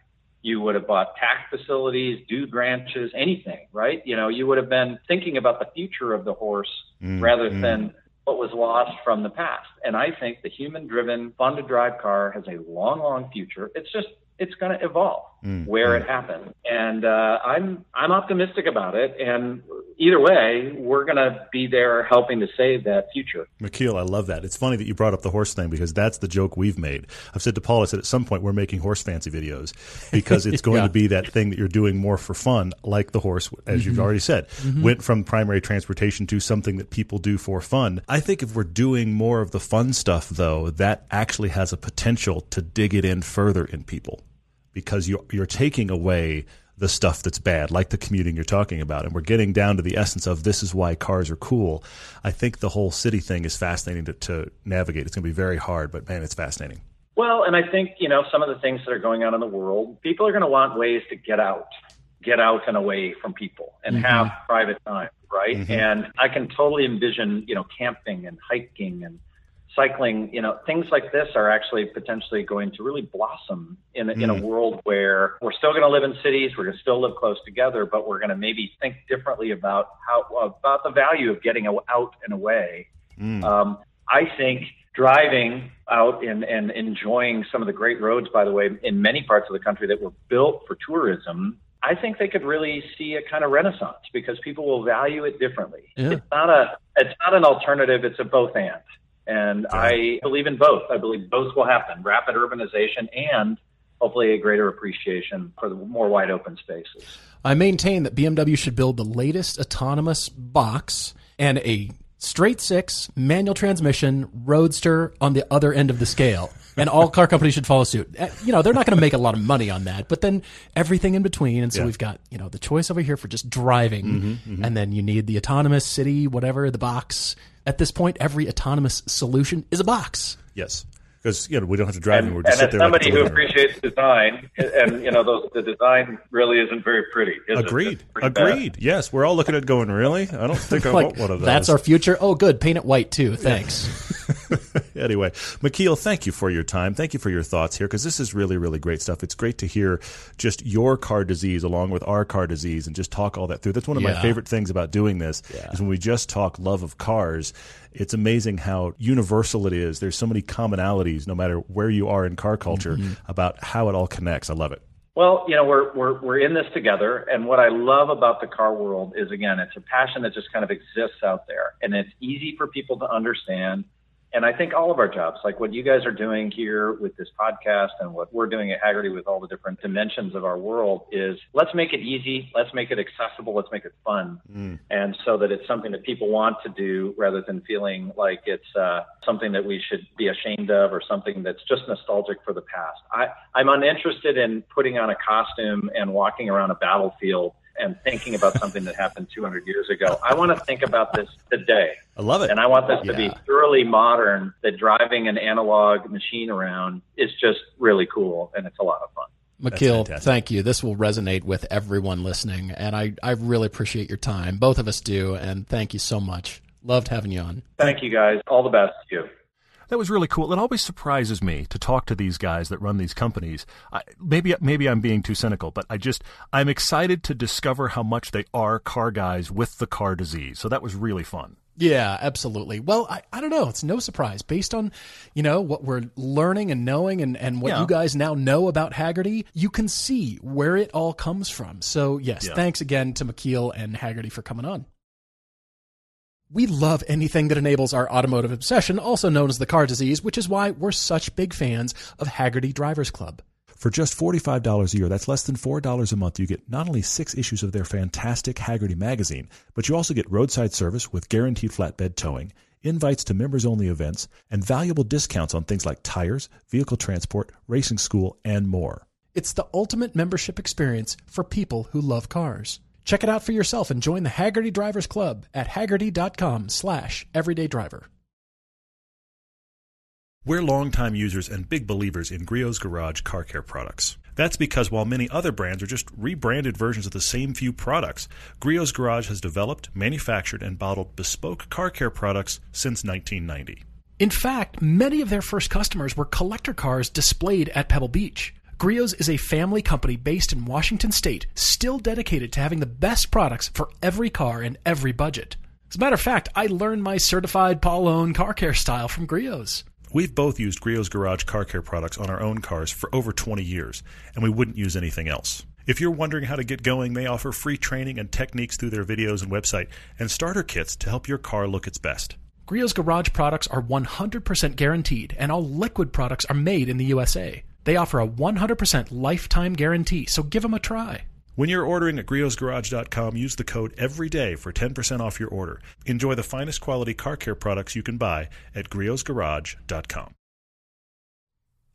You would have bought tack facilities, dude ranches, anything, right? You know, you would have been thinking about the future of the horse Mm, rather mm. than what was lost from the past. And I think the human driven, fun to drive car has a long, long future. It's just, it's going to evolve Mm, where it happened. And uh, I'm, I'm optimistic about it. And either way, we're going to be there helping to save that future. McKeel, I love that. It's funny that you brought up the horse thing because that's the joke we've made. I've said to Paul, I said at some point we're making horse fancy videos because it's going Yeah. to be that thing that you're doing more for fun, like the horse, as you've already said, went from primary transportation to something that people do for fun. I think if we're doing more of the fun stuff, though, that actually has a potential to dig it in further in people because you're, you're taking away the stuff that's bad, like the commuting you're talking about. And we're getting down to the essence of this is why cars are cool. I think the whole city thing is fascinating to, to navigate. It's going to be very hard, but man, it's fascinating. Well, and I think, you know, some of the things that are going on in the world, people are going to want ways to get out, get out and away from people and mm-hmm. have private time, right? Mm-hmm. And I can totally envision, you know, camping and hiking and cycling, you know, things like this are actually potentially going to really blossom in a, in a world where we're still going to live in cities, we're going to still live close together, but we're going to maybe think differently about how about the value of getting out and away. Um, I think driving out and, and enjoying some of the great roads, by the way, in many parts of the country that were built for tourism, I think they could really see a kind of renaissance because people will value it differently. Yeah. It's not a it's not an alternative, it's a both and. And I believe in both. I believe both will happen. Rapid urbanization and hopefully a greater appreciation for the more wide open spaces. I maintain that BMW should build the latest autonomous box and a straight six manual transmission roadster on the other end of the scale. And all car companies should follow suit. Uh, You know, they're not going to make a lot of money on that, but then everything in between. And so Yeah. we've got, you know, the choice over here for just driving. And then you need the autonomous city, whatever, the box. At this point, every autonomous solution is a box. Yes. Because, you know, we don't have to drive And, anywhere. and Just sit as there. somebody it's who appreciates design, and you know, those, the design really isn't very pretty. is? Agreed. It's pretty bad. Agreed. Yes. We're all looking at going, really? I don't think I Like, want one of those. that's our future. Oh, good. Paint it white, too. Thanks. anyway, McKeel, thank you for your time. Thank you for your thoughts here because this is really, really great stuff. It's great to hear just your car disease along with our car disease and just talk all that through. That's one of my favorite things about doing this is when we just talk love of cars. It's amazing how universal it is. There's so many commonalities, no matter where you are in car culture, Mm-hmm. about how it all connects. I love it. Well, you know, we're, we're, we're in this together. And what I love about the car world is, again, it's a passion that just kind of exists out there. And it's easy for people to understand. And I think all of our jobs, like what you guys are doing here with this podcast and what we're doing at Hagerty with all the different dimensions of our world, is let's make it easy, let's make it accessible, let's make it fun. And so that it's something that people want to do rather than feeling like it's uh, something that we should be ashamed of or something that's just nostalgic for the past. I, I'm uninterested in putting on a costume and walking around a battlefield and thinking about something that happened 200 years ago. I want to think about this today. I love it. And I want this to be thoroughly modern, that driving an analog machine around is just really cool and it's a lot of fun. McKeel, thank you. This will resonate with everyone listening, and I, I really appreciate your time. Both of us do, and thank you so much. Loved having you on. Thank you guys. All the best to you. That was really cool. It always surprises me to talk to these guys that run these companies. I, maybe maybe I'm being too cynical, but I just I'm excited to discover how much they are car guys with the car disease. So that was really fun. Yeah, absolutely. Well, I, I don't know. It's no surprise based on, you know, what we're learning and knowing and, and what Yeah. you guys now know about Hagerty. You can see where it all comes from. So, yes, Yeah. thanks again to McKeel and Hagerty for coming on. We love anything that enables our automotive obsession, also known as the car disease, which is why we're such big fans of Hagerty Drivers Club. For just $45 a year, that's less than $4 a month, you get not only six issues of their fantastic Hagerty magazine, but you also get roadside service with guaranteed flatbed towing, invites to members only events, and valuable discounts on things like tires, vehicle transport, racing school, and more. It's the ultimate membership experience for people who love cars. Check it out for yourself and join the Hagerty Drivers Club at hagerty.com slash everydaydriver. We're longtime users and big believers in Griot's Garage car care products. That's because while many other brands are just rebranded versions of the same few products, Griot's Garage has developed, manufactured, and bottled bespoke car care products since 1990. In fact, many of their first customers were collector cars displayed at Pebble Beach. Griot's is a family company based in Washington state, still dedicated to having the best products for every car and every budget. As a matter of fact, I learned my certified Paul Own car care style from Griot's. We've both used Griot's Garage car care products on our own cars for over 20 years, and we wouldn't use anything else. If you're wondering how to get going, they offer free training and techniques through their videos and website and starter kits to help your car look its best. Griot's Garage products are 100% guaranteed, and all liquid products are made in the USA. They offer a 100% lifetime guarantee, so give them a try. When you're ordering at griotsgarage.com, use the code EVERYDAY for 10% off your order. Enjoy the finest quality car care products you can buy at griotsgarage.com.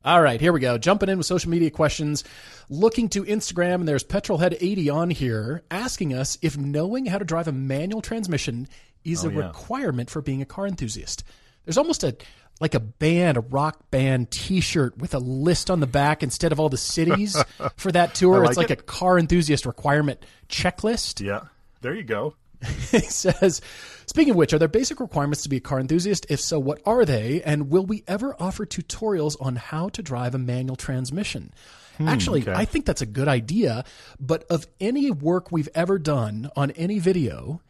All right, here we go. Jumping in with social media questions. Looking to Instagram, and there's Petrolhead80 on here asking us if knowing how to drive a manual transmission is Oh, a yeah. requirement for being a car enthusiast. There's almost a like a band, a rock band T-shirt with a list on the back instead of all the cities for that tour. I it's like like it. a car enthusiast requirement checklist. Yeah. There you go. he says, speaking of which, are there basic requirements to be a car enthusiast? If so, what are they? And will we ever offer tutorials on how to drive a manual transmission? Hmm, Actually, okay. I think that's a good idea. But of any work we've ever done on any video,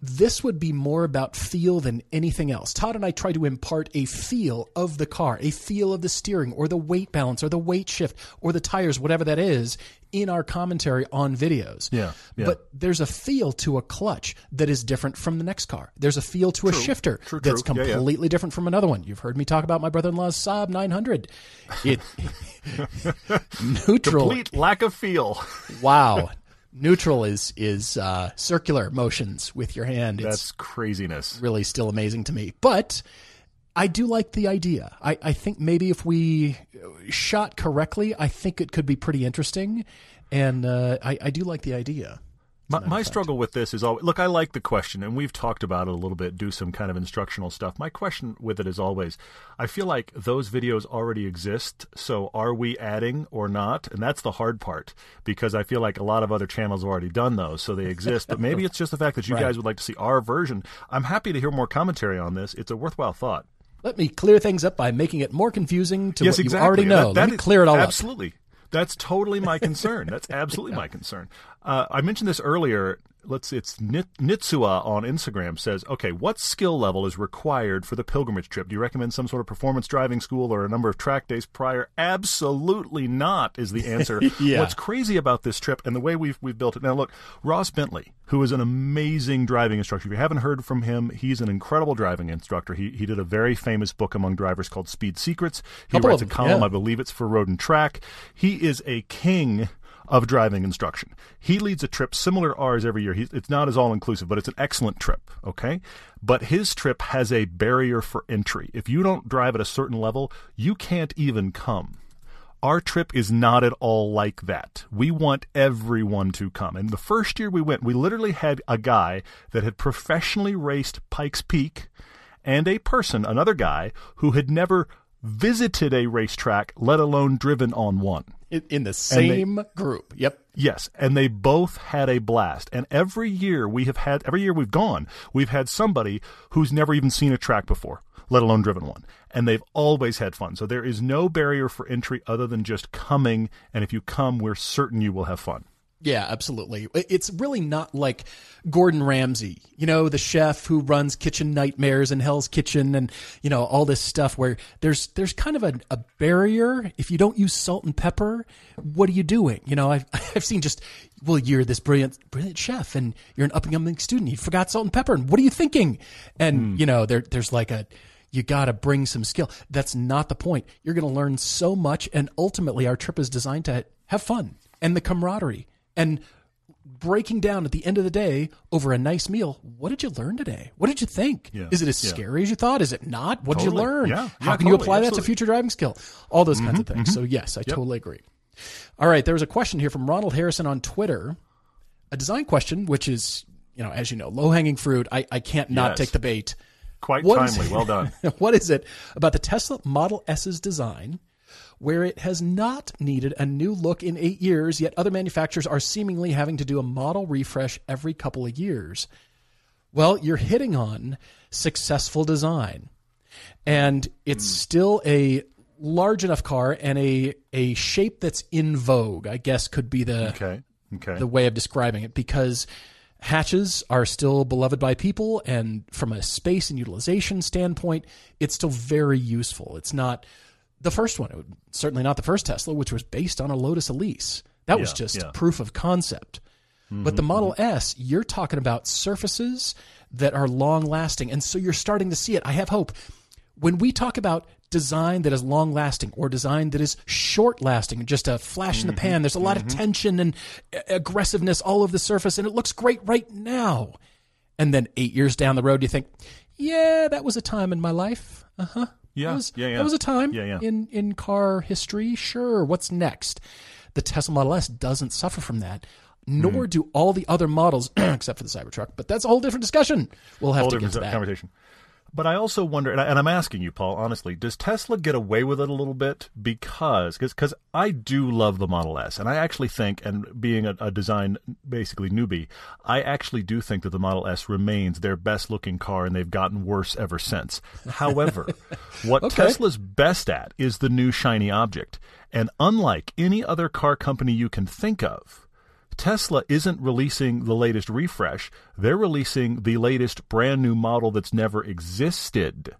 this would be more about feel than anything else. Todd and I try to impart a feel of the car, a feel of the steering or the weight balance or the weight shift or the tires, whatever that is, in our commentary on videos. Yeah, yeah. But there's a feel to a clutch that is different from the next car. There's a feel to a shifter True, that's true. Yeah, yeah. completely different from another one. You've heard me talk about my brother-in-law's Saab 900. It neutral. Complete lack of feel. Wow. Neutral is is uh, circular motions with your hand. It's That's craziness. really still amazing to me. But I do like the idea. I, I think maybe if we shot correctly, I think it could be pretty interesting. And uh, I, I do like the idea. My, my struggle with this is always look. I like the question, and we've talked about it a little bit. Do some kind of instructional stuff. My question with it is always, I feel like those videos already exist. So are we adding or not? And that's the hard part because I feel like a lot of other channels have already done those, so they exist. but maybe it's just the fact that you Right. guys would like to see our version. I'm happy to hear more commentary on this. It's a worthwhile thought. Let me clear things up by making it more confusing to yes, what exactly. you already know. that- Let me is- clear it all up. Absolutely. That's totally my concern. That's absolutely my concern. Uh, I mentioned this earlier. Let's. It's Nitsua on Instagram says, "Okay, what skill level is required for the pilgrimage trip? Do you recommend some sort of performance driving school or a number of track days prior? Absolutely not. Is the answer. Yeah. What's crazy about this trip and the way we've we've built it. Now, look, Ross Bentley, who is an amazing driving instructor. If you haven't heard from him, he's an incredible driving instructor. He he did a very famous book among drivers called Speed Secrets. He Couple writes a of column, yeah. I believe it's for Road and Track. He is a king of driving instruction. He leads a trip similar to ours every year. He's, it's not as all inclusive, but it's an excellent trip. Okay, but his trip has a barrier for entry. If you don't drive at a certain level, you can't even come. Our trip is not at all like that. We want everyone to come. And the first year we went, we literally had a guy that had professionally raced Pikes Peak and a person, another guy, who had never visited a racetrack, let alone driven on one. In, in the same group. Yep. Yes, and they both had a blast. And every year we have had, every year we've gone, we've had somebody who's never even seen a track before, let alone driven one. And they've always had fun. So there is no barrier for entry other than just coming. And if you come, we're certain you will have fun. Yeah, absolutely. It's really not like Gordon Ramsay, you know, the chef who runs Kitchen Nightmares and Hell's Kitchen and, you know, all this stuff where there's there's kind of a, a barrier. If you don't use salt and pepper, what are you doing? You know, I've I've seen just well, you're this brilliant brilliant chef and you're an up and coming student. You forgot salt and pepper. And what are you thinking? And, hmm. you know, there there's like a you got to bring some skill. That's not the point. You're going to learn so much and ultimately our trip is designed to have fun and the camaraderie and breaking down at the end of the day over a nice meal. What did you learn today? What did you think? Yeah, Is it as yeah. scary as you thought? Is it not? What did you learn? Yeah, How can you totally, apply that to. Mm-hmm, future driving skill? All those kinds of things. So yes, I totally agree. All right, there was a question here from Ronald Harrison on Twitter. A design question, which is, you know, as you know, low hanging fruit. I, I can't not Yes. take the bait. Quite What timely. Well done. what is it about the Tesla Model S's design where it has not needed a new look in eight years, yet other manufacturers are seemingly having to do a model refresh every couple of years? Well, you're hitting on successful design. And it's hmm. still a large enough car and a, a shape that's in vogue, I guess could be the, Okay. Okay. the way of describing it because hatches are still beloved by people and from a space and utilization standpoint it's still very useful it's not the first one it would- certainly not the first tesla which was based on a lotus elise that was just yeah. proof of concept but the mm-hmm, model mm-hmm. s you're talking about surfaces that are long lasting and so you're starting to see it i have hope when we talk about design that is long lasting or design that is short lasting, just a flash in the mm-hmm, pan, there's a lot of tension and aggressiveness all over the surface, and it looks great right now. And then eight years down the road, you think, yeah, that was a time in my life. Uh huh. Yeah, that was, yeah, yeah. That was a time Yeah, yeah. in in car history. Sure. What's next? The Tesla Model S doesn't suffer from that. Nor Hmm. do all the other models, except for the Cybertruck. But that's a whole different discussion. We'll have whole to get to that. conversation. But I also wonder, and, I, and I'm asking you, Paul, honestly, does Tesla get away with it a little bit? Because because I do love the Model S, and I actually think, and being a, a design basically newbie, I actually do think that the Model S remains their best looking car, and they've gotten worse ever since. However, what Okay. Tesla's best at is the new shiny object, and unlike any other car company you can think of. Tesla isn't releasing the latest refresh. They're releasing the latest brand new model that's never existed.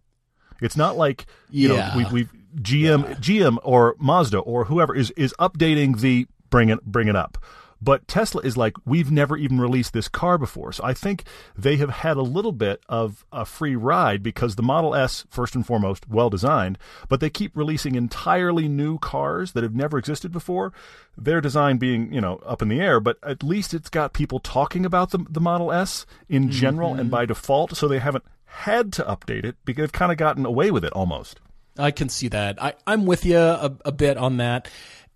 It's not like you Yeah. know we, we've GM GM or Mazda or whoever is is updating the bring it bring it up. But Tesla is like we've never even released this car before. So I think they have had a little bit of a free ride because the Model S first and foremost well designed, but they keep releasing entirely new cars that have never existed before. Their design being, you know, up in the air, but at least it's got people talking about the the Model S in general and mm-hmm. by default, so they haven't had to update it because they've kind of gotten away with it almost. I can see that. I, I'm with you a, a bit on that.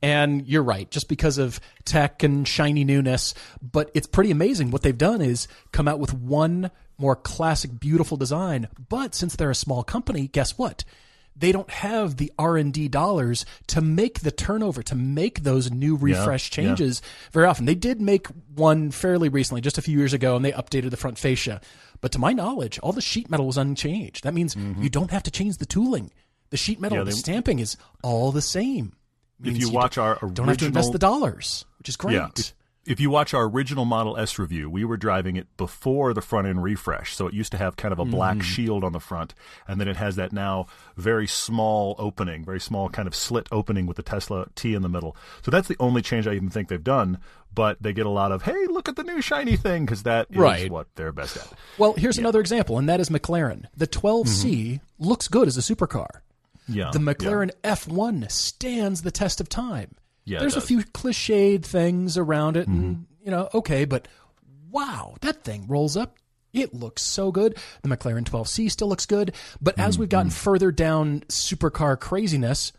And you're right, just because of tech and shiny newness. But it's pretty amazing. What they've done is come out with one more classic, beautiful design. But since they're a small company, guess what? They don't have the R and D dollars to make the turnover to make those new refresh yeah. changes very often. They did make one fairly recently, just a few years ago, and they updated the front fascia. But to my knowledge, all the sheet metal was unchanged. That means you don't have to change the tooling. The sheet metal, Mm-hmm. Yeah, the they- stamping is all the same. If Means you watch our don't have to invest original- the dollars, which is great. Yeah. If, if you watch our original Model S review, we were driving it before the front end refresh. So it used to have kind of a black Mm-hmm. shield on the front, and then it has that now very small opening, very small kind of slit opening with the Tesla T in the middle. So that's the only change I even think they've done. But they get a lot of, hey, look at the new shiny thing, because that is Right. what they're best at. Well, here's another example, and that is McLaren. The 12C looks good as a supercar. Yeah. The yeah. McLaren F1 stands the test of time. Yeah, There's a few cliched things around it, and mm-hmm. you know, okay, but wow, that thing rolls up. It looks so good. The McLaren 12C still looks good, but as we've gotten mm-hmm. further down supercar craziness,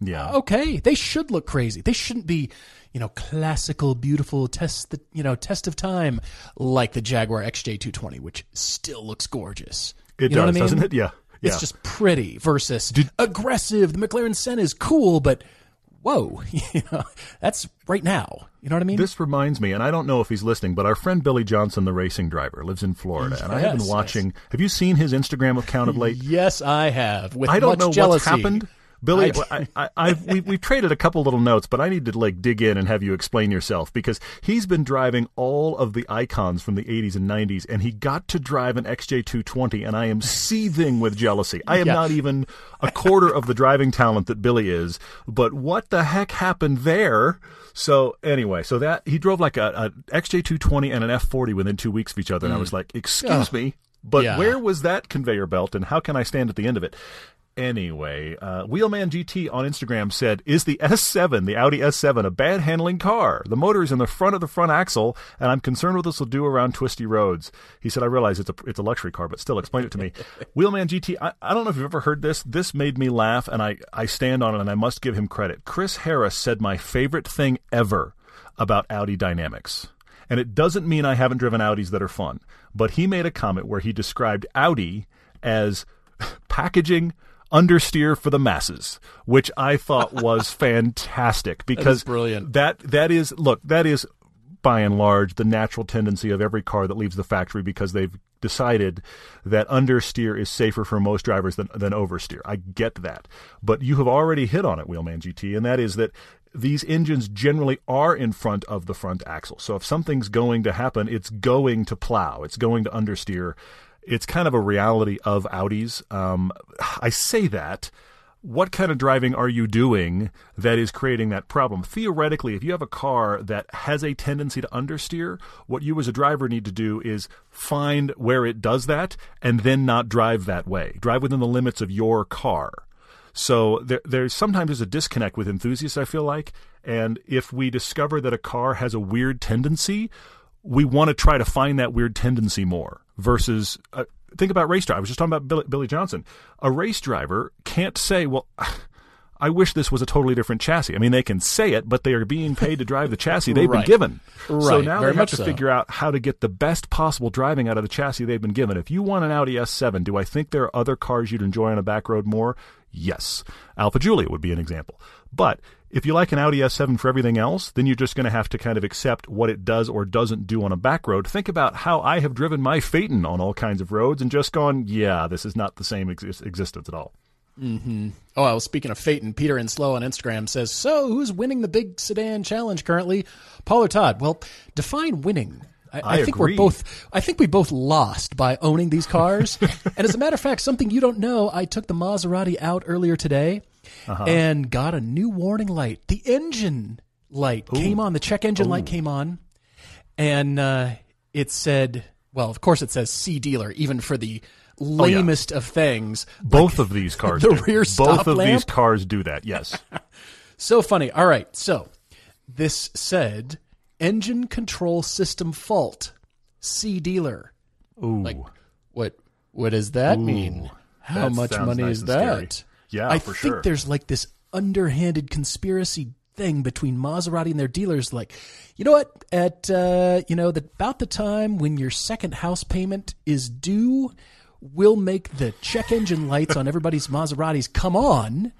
Yeah. Uh, okay, they should look crazy. They shouldn't be, you know, classical, beautiful test the you know test of time like the Jaguar XJ220, which still looks gorgeous. It you does, I mean? doesn't it? Yeah. Yeah. It's just pretty versus aggressive. The McLaren Senna is cool, but whoa, you know, that's right now. You know what I mean? This reminds me, and I don't know if he's listening, but our friend Billy Johnson, the racing driver, lives in Florida, and I have been Yes, watching. Have you seen his Instagram account of late? yes, I have. With I don't know jealousy. what's happened. Billy, I- I, I, I've, we, we've traded a couple little notes, but I need to like dig in and have you explain yourself because he's been driving all of the icons from the 80s and 90s, and he got to drive an XJ220, and I am seething with jealousy. I am Yeah. not even a quarter of the driving talent that Billy is, but what the heck happened there? So anyway, so that he drove like a, a XJ220 and an F40 within two weeks of each other, and I was like, excuse me, but Mm. Yeah. where was that conveyor belt, and how can I stand at the end of it? Anyway, uh, Wheelman GT on Instagram said, "Is the S7, the Audi S7, a bad handling car? The motor is in the front of the front axle, and I'm concerned what this will do around twisty roads." He said, "I realize it's a it's a luxury car, but still, explain it to me." Wheelman GT, I, I don't know if you've ever heard this. This made me laugh, and I I stand on it, and I must give him credit. Chris Harris said my favorite thing ever about Audi Dynamics. And it doesn't mean I haven't driven Audis that are fun, but he made a comment where he described Audi as packaging understeer for the masses, which I thought was fantastic because brilliant. That that is look, that is by and large the natural tendency of every car that leaves the factory because they've decided that understeer is safer for most drivers than, than oversteer. I get that. But you have already hit on it, Wheelman GT, and that is that these engines generally are in front of the front axle. So if something's going to happen, it's going to plow, it's going to understeer. It's kind of a reality of Audis. Um, I say that. What kind of driving are you doing that is creating that problem? Theoretically, if you have a car that has a tendency to understeer, what you as a driver need to do is find where it does that and then not drive that way. Drive within the limits of your car. So there, there's sometimes there's a disconnect with enthusiasts. I feel like, and if we discover that a car has a weird tendency, we want to try to find that weird tendency more. Versus, uh, think about race driver. I was just talking about Billy, Billy Johnson. A race driver can't say, "Well." I wish this was a totally different chassis. I mean, they can say it, but they are being paid to drive the chassis they've Right. been given. Right. So now Very they have to so. figure out how to get the best possible driving out of the chassis they've been given. If you want an Audi S7, do I think there are other cars you'd enjoy on a back road more? Yes. Alfa Giulia would be an example. But if you like an Audi S7 for everything else, then you're just going to have to kind of accept what it does or doesn't do on a back road. Think about how I have driven my Phaeton on all kinds of roads and just gone, yeah, this is not the same exis- existence at all. Mm-hmm. Oh, well, speaking of Phaeton, Peter and Slow on Instagram says, So, who's winning the big sedan challenge currently? Paul or Todd? Well, define winning. I, I think agree. we're both. I think we both lost by owning these cars. and as a matter of fact, something you don't know, I took the Maserati out earlier today Uh-huh. and got a new warning light. The engine light came on. The check engine light came on, and uh, it said, "Well, of course, it says C dealer, even for the lamest of things." Both of these cars the do. rear Both stop of these cars do that, yes. So funny. All right. So this said engine control system fault. C dealer. Ooh. Like what what does that mean? How that much money nice is that? scary. That? Yeah, I think sure. there's like this underhanded conspiracy thing between Maserati and their dealers like you know what at uh, you know the, about the time when your second house payment is due we'll make the check engine lights on everybody's Maseratis come on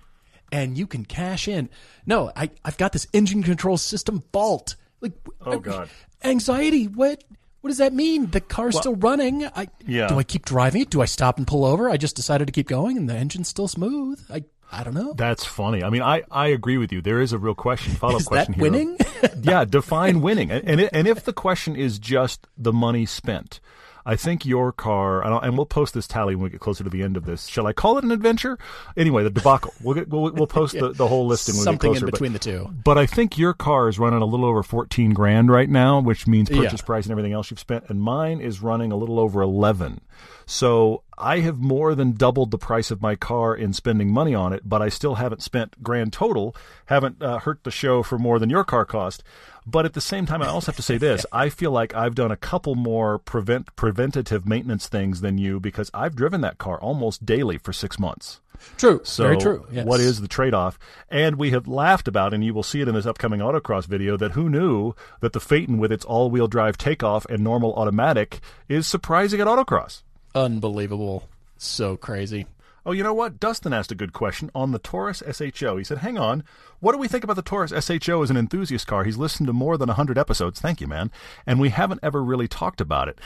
and you can cash in. No, I, I've got this engine control system fault. Like, Oh, God. anxiety. What? What does that mean? The car's still running. I Yeah. do I keep driving it? Do I stop and pull over? I just decided to keep going, and the engine's still smooth. I I don't know. That's funny. I mean, I, I agree with you. There is a real question, follow up Is question that here. winning? yeah, define winning. And and, it, and if the question is just the money spent, I think your car, and, we'll post this tally when we get closer to the end of this. Shall I call it an adventure? Anyway, the debacle. We'll get, we'll, we'll post the, the whole listing when Something we get in closer. between but, the two. But I think your car is running a little over fourteen grand right now, which means Yeah. purchase price and everything else you've spent, and mine is running a little over eleven. So I have more than doubled the price of my car in spending money on it, but I still haven't spent grand total, haven't uh, hurt the show for more than your car cost. But at the same time, I also have to say this: I feel like I've done a couple more prevent preventative maintenance things than you because I've driven that car almost daily for six months. True. So Very true. Yes. what is the trade-off? And we have laughed about, and you will see it in this upcoming autocross video, that who knew that the Phaeton with its all-wheel drive takeoff and normal automatic is surprising at autocross. unbelievable? So crazy. Oh, you know what? Dustin asked a good question on the Taurus SHO. He said, "Hang on, what do we think about the Taurus SHO as an enthusiast car? He's listened to more than hundred episodes. Thank you, man. And we haven't ever really talked about it.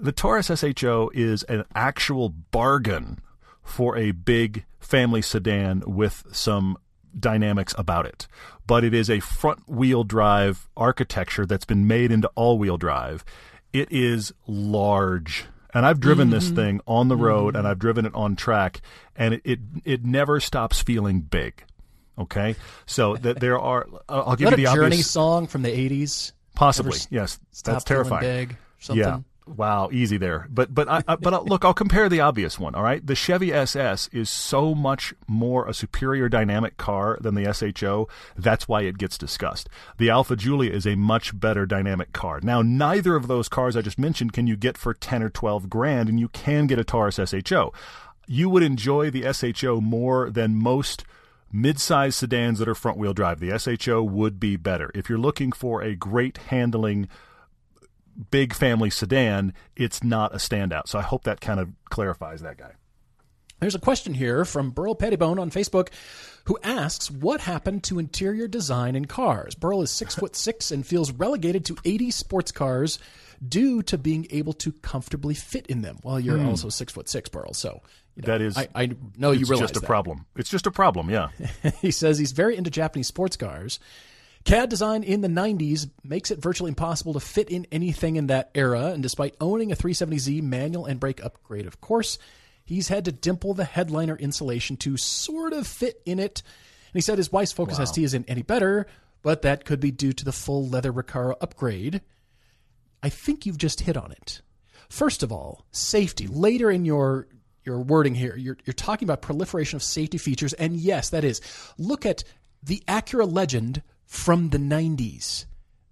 The Taurus SHO is an actual bargain for a big family sedan with some dynamics about it. But it is a front wheel drive architecture that's been made into all wheel drive. It is large. And I've driven this mm-hmm. thing on the road and mm-hmm. I've driven it on track and it it, it never stops feeling big. Okay? So that there are I'll give you a the Journey song from the '80s? Possibly, yes. That's terrifying. Big. Something. Yeah. Wow, easy there. But but I, I but look, I'll compare the obvious one. All right, the Chevy SS is so much more a superior dynamic car than the SHO. That's why it gets discussed. The Alfa Giulia is a much better dynamic car. Now, neither of those cars I just mentioned can you get for ten or twelve grand, and you can get a Taurus SHO. You would enjoy the SHO more than most mid-size sedans that are front-wheel drive. The SHO would be better if you're looking for a great handling big family sedan, it's not a standout. So I hope that kind of clarifies that guy. There's a question here from Burl Pettibone on Facebook who asks, What happened to interior design in cars? Burl is six foot six and feels relegated to 80 sports cars due to being able to comfortably fit in them. Well, you're Hmm. also six foot six, Burl. So you know, That is- I, I know you it's realize just a that. problem. It's just a problem, yeah. he says he's very into Japanese sports cars. CAD design in the 90s makes it virtually impossible to fit in anything in that era, and despite owning a 370Z manual and brake upgrade, of course, he's had to dimple the headliner insulation to sort of fit in it. And he said his wife's Focus ST isn't any better, but that could be due to the full leather Recaro upgrade. I think you've just hit on it. First of all, safety. Later in your your wording here, you're you're talking about proliferation of safety features, and yes, that is. Look at the Acura Legend from the '90s.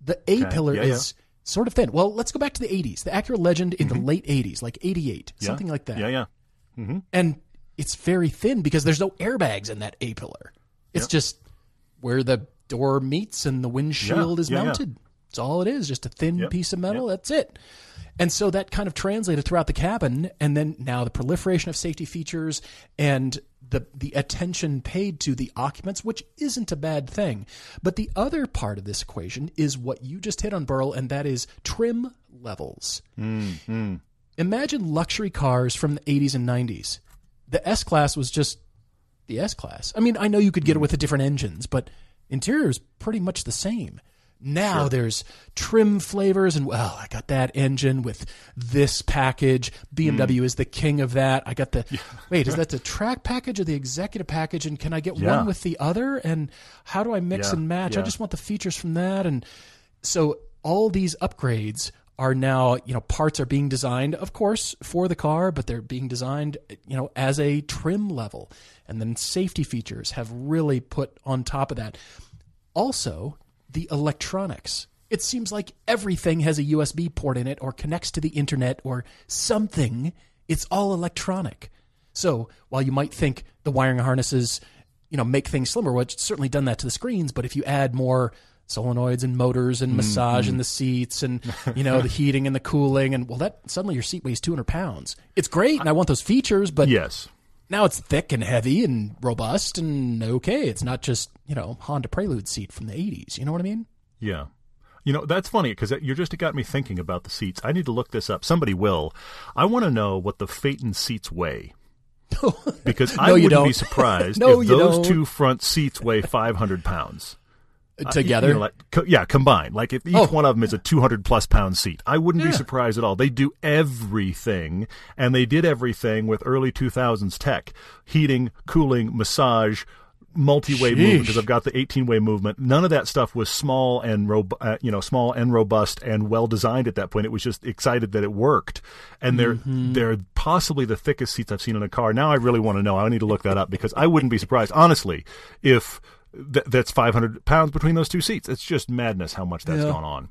The A pillar Yeah, yeah. is sort of thin. Well, let's go back to the '80s. The Acura Legend in the mm-hmm. late '80s, like '88, something like that Yeah, yeah. Mm-hmm. and it's very thin because there's no airbags in that A pillar. It's just where the door meets and the windshield Yeah, is yeah, yeah. mounted. That's all it is, just a thin Yep, piece of metal. That's it. And so that kind of translated throughout the cabin, and then now the proliferation of safety features and the the attention paid to the occupants, which isn't a bad thing. But the other part of this equation is what you just hit on, Burl, and that is trim levels. Mm-hmm. Imagine luxury cars from the 80s and 90s. The S Class was just the S Class. I mean, I know you could get it with the different engines, but interior is pretty much the same. Now there's trim flavors, and well, I got that engine with this package. BMW mm. is the king of that. I got the wait, is that the track package or the executive package? And can I get Yeah. one with the other? And how do I mix Yeah, and match? I just want the features from that. And so all these upgrades are now, you know, parts are being designed, of course, for the car, but they're being designed, you know, as a trim level. And then safety features have really put on top of that. Also, the electronics. It seems like everything has a USB port in it or connects to the internet or something. It's all electronic. So while you might think the wiring harnesses, you know, make things slimmer, which certainly done that to the screens, but if you add more solenoids and motors and massage in the seats and you know the heating and the cooling and well that suddenly your seat weighs 200 pounds it's great and i want those features but Yes. Now it's thick and heavy and robust and okay it's not just you know honda prelude seat from the 80s you know what i mean Yeah. You know, that's funny because you just it got me thinking about the seats. I need to look this up. Somebody will. I want to know what the Phaeton seats weigh. Because I No, you wouldn't be don't. surprised No, if those don't. two front seats weigh 500 pounds. Together You know, like, co- yeah, combined. Like if each Oh. one of them is a 200 plus pound seat, I wouldn't be surprised at all. They do everything, and they did everything with early 2000s tech: heating, cooling, massage, multi-way movement. Because I've got the 18-way movement. None of that stuff was small and rob- uh, you know, small and robust and well designed at that point. It was just excited that it worked, and they're Mm-hmm. they're possibly the thickest seats I've seen in a car. Now I really want to know. I need to look that up because I wouldn't be surprised, honestly, if th- that's 500 pounds between those two seats. It's just madness how much that's Yeah. gone on.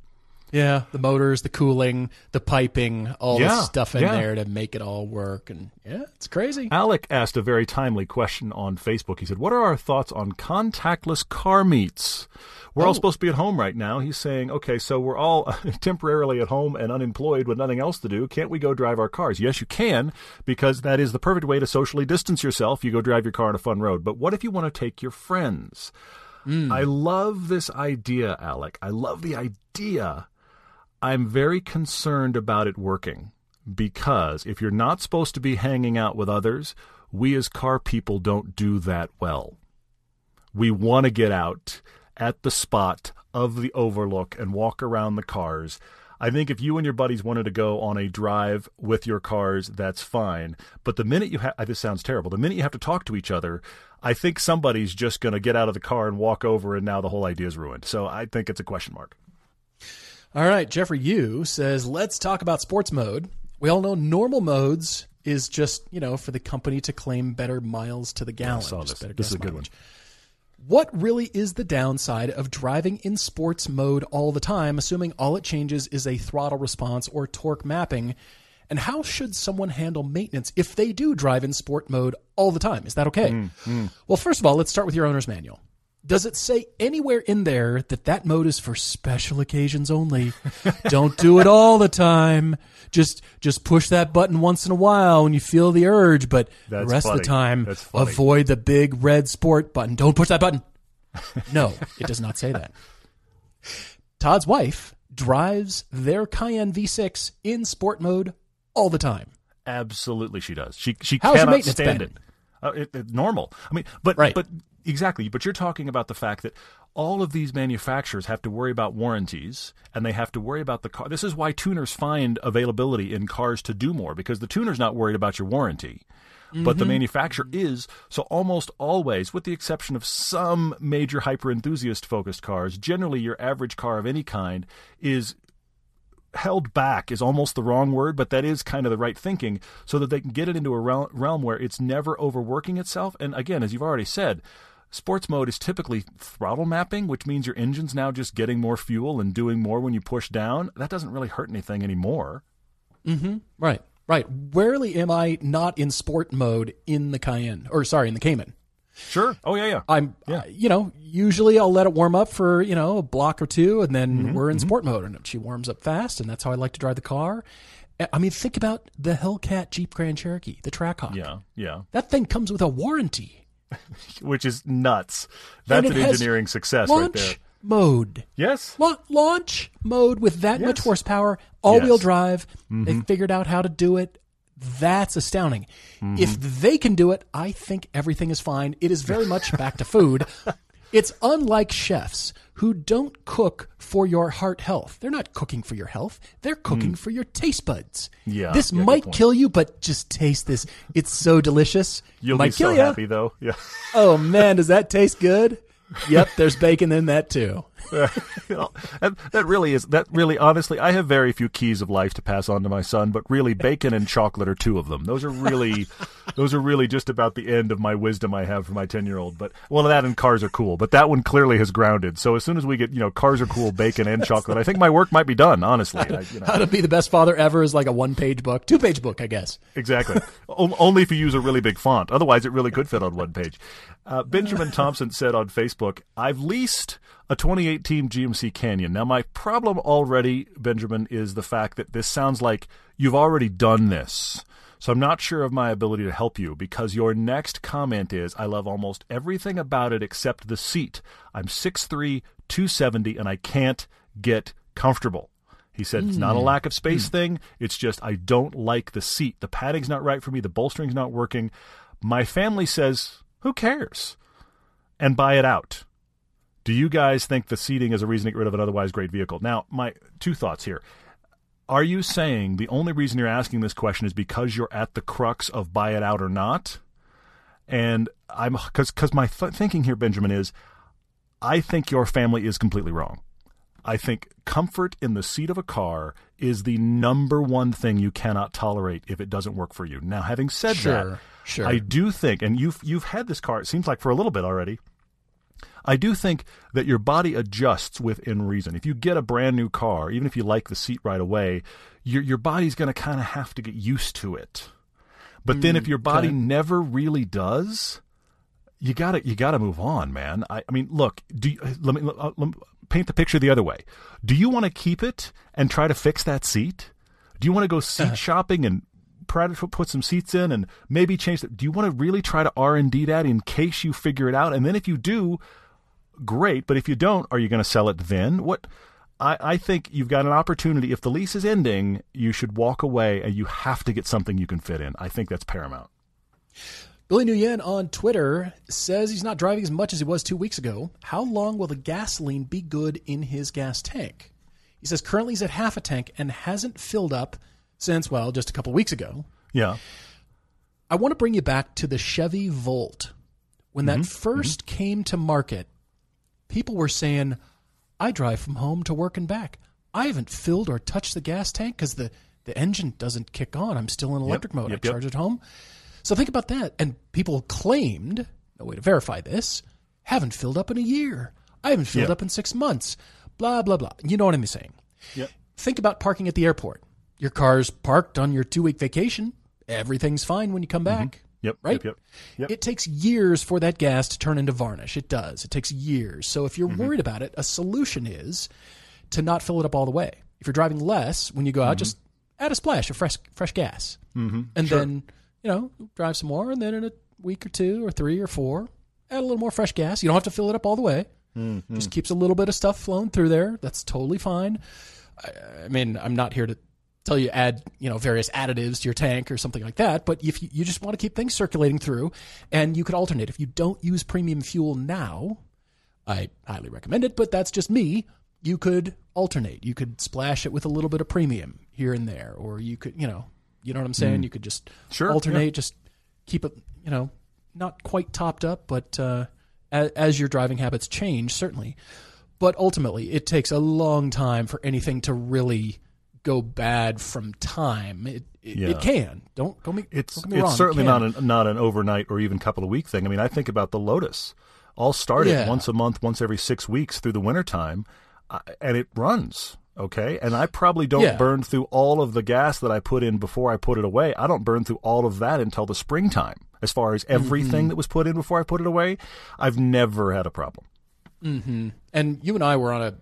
yeah the motors the cooling the piping all the stuff in yeah. there to make it all work and yeah it's crazy Alec asked a very timely question on Facebook. He said, What are our thoughts on contactless car meets? We're all Oh. supposed to be at home right now. He's saying, Okay, so we're all temporarily at home and unemployed with nothing else to do. Can't we go drive our cars? Yes, you can, because that is the perfect way to socially distance yourself. You go drive your car on a fun road. But what if you want to take your friends? Hmm. I love this idea, Alec. I love the idea. I'm very concerned about it working because if you're not supposed to be hanging out with others, we as car people don't do that well. We want to get out at the spot of the overlook and walk around the cars. I think if you and your buddies wanted to go on a drive with your cars, that's fine. But the minute you have, this sounds terrible, the minute you have to talk to each other, I think somebody's just going to get out of the car and walk over, and now the whole idea is ruined. So I think it's a question mark. All right, Jeffrey Yu says, let's talk about sports mode. We all know normal modes is just, you know, for the company to claim better miles to the gallon. saw just this. This is a good mileage. What really is the downside of driving in sports mode all the time, assuming all it changes is a throttle response or torque mapping? And how should someone handle maintenance if they do drive in sport mode all the time? Is that okay? Hmm, Well, first of all, let's start with your owner's manual. Does it say anywhere in there that that mode is for special occasions only? Don't do it all the time. Just just push that button once in a while when you feel the urge, but That's the rest of the time avoid the big red sport button. Don't push that button. No, it does not say that. Todd's wife drives their Cayenne V6 in sport mode all the time. Absolutely, she does. She she How's cannot stand been? it. Uh, it, it. Normal. I mean, but Right. but exactly. But you're talking about the fact that all of these manufacturers have to worry about warranties and they have to worry about the car. This is why tuners find availability in cars to do more because the tuner's not worried about your warranty. But Mm-hmm. the manufacturer is. So almost always, with the exception of some major hyper enthusiast focused cars, generally your average car of any kind is held back is almost the wrong word, but that is kind of the right thinking, so that they can get it into a realm where it's never overworking itself. And again, as you've already said, sports mode is typically throttle mapping, which means your engine's now just getting more fuel and doing more when you push down. That doesn't really hurt anything anymore. Mm-hmm. Right, right. Rarely am I not in sport mode in the Cayenne, or sorry, in the Cayman. Sure. Oh yeah, yeah. I'm, Yeah. uh, you know, usually I'll let it warm up for, you know, a block or two and then Mm-hmm, we're in sport mode and she warms up fast and that's how I like to drive the car. I mean, think about the Hellcat Jeep Grand Cherokee, the Trackhawk. yeah, yeah. That thing comes with a warranty. Which is nuts. That's an engineering success right there. mode. Yes. La- launch mode with that much horsepower, all wheel Yes. Mm-hmm. drive. They figured out how to do it. That's astounding. Mm-hmm. If they can do it, I think everything is fine. It is very much back to food. It's unlike chefs who don't cook for your heart health. They're not cooking for your health. They're cooking for your taste buds. Mm. Yeah, This yeah, might kill you, but just taste this. It's so delicious. You'll might be so kill ya. happy though. Yeah. Oh man, does that taste good? Yep, there's bacon in that too. You know, that, that really is that really honestly i have very few keys of life to pass on to my son but really bacon and chocolate are two of them those are really those are really just about the end of my wisdom i have for my 10 year old but well that and cars are cool but that one clearly has grounded so as soon as we get you know cars are cool bacon and chocolate i think my work might be done honestly I, you know. How to be the best father ever is like a one page book, two page book, I guess. Exactly. O- Only if you use a really big font. Otherwise, it really could fit on one page. Uh, Benjamin Thompson said on Facebook, I've leased a 2018 GMC Canyon. Now, my problem already, Benjamin, is the fact that this sounds like you've already done this. So I'm not sure of my ability to help you because your next comment is I love almost everything about it except the seat. I'm 6'3, 270, and I can't get comfortable. He said it's not a hmm. lack of space hmm. thing. It's just I don't like the seat. The padding's not right for me. The bolstering's not working. My family says, who cares? And buy it out. Do you guys think the seating is a reason to get rid of an otherwise great vehicle? Now, my two thoughts here. Are you saying the only reason you're asking this question is because you're at the crux of buy it out or not? And I'm because because my th- thinking here, Benjamin, is I think your family is completely wrong. I think comfort in the seat of a car is the number one thing you cannot tolerate if it doesn't work for you. Now, having said Sure, that, sure. I do think, and you've you've had this car. It seems like for a little bit already. I do think that your body adjusts within reason. If you get a brand new car, even if you like the seat right away, your your body's going to kind of have to get used to it. But then if your body okay. never really does, you got to you got to move on, man. I, I mean, look, do you, let me uh, let me paint the picture the other way. Do you want to keep it and try to fix that seat? Do you want to go seat shopping and put some seats in and maybe change that? Do you want to really try to R and D that in case you figure it out? And then if you do, great. But if you don't, are you going to sell it then? What? I, I think you've got an opportunity. If the lease is ending, you should walk away and you have to get something you can fit in. I think that's paramount. Billy Nguyen on Twitter says he's not driving as much as he was two weeks ago. How long will the gasoline be good in his gas tank? He says currently he's at half a tank and hasn't filled up since, well, just a couple weeks ago. Yeah. I want to bring you back to the Chevy Volt. When that mm-hmm. 1st mm-hmm. came to market, people were saying, I drive from home to work and back. I haven't filled or touched the gas tank because the, the engine doesn't kick on. I'm still in electric mode. yep, I yep. charge at home. So think about that. And people claimed, no way to verify this, haven't filled up in a year. I haven't filled up in six months. Blah, blah, blah. You know what I'm saying. Yep. Think about parking at the airport. Your car's parked on your two week vacation. Everything's fine when you come mm-hmm. back. Yep. Right? Yep. Yep. yep. It takes years for that gas to turn into varnish. It does. It takes years. So if you're Mm-hmm. worried about it, a solution is to not fill it up all the way. If you're driving less, when you go out, Mm-hmm. just add a splash of fresh fresh gas, mm-hmm. and then you know drive some more, and then in a week or two or three or four, add a little more fresh gas. You don't have to fill it up all the way. Mm-hmm. Just keeps a little bit of stuff flowing through there. That's totally fine. I, I mean, I'm not here to tell you add you know various additives to your tank or something like that but if you, you just want to keep things circulating through and you could alternate. If you don't use premium fuel now i highly recommend it but that's just me you could alternate. You could splash it with a little bit of premium here and there or you could you know you know what i'm saying? You could just Sure, alternate just keep it you know not quite topped up but uh, as, as your driving habits change certainly. But ultimately it takes a long time for anything to really go bad from time. It it, Yeah. it can. Don't don't make It's me it's wrong, certainly can. not an, not an overnight or even couple of week thing. I mean, I think about the Lotus. All started Yeah. once a month, once every six weeks through the wintertime, uh, and it runs. Okay, and I probably don't Yeah. burn through all of the gas that I put in before I put it away. I don't burn through all of that until the springtime. As far as everything Mm-hmm. that was put in before I put it away, I've never had a problem. And you and I were on a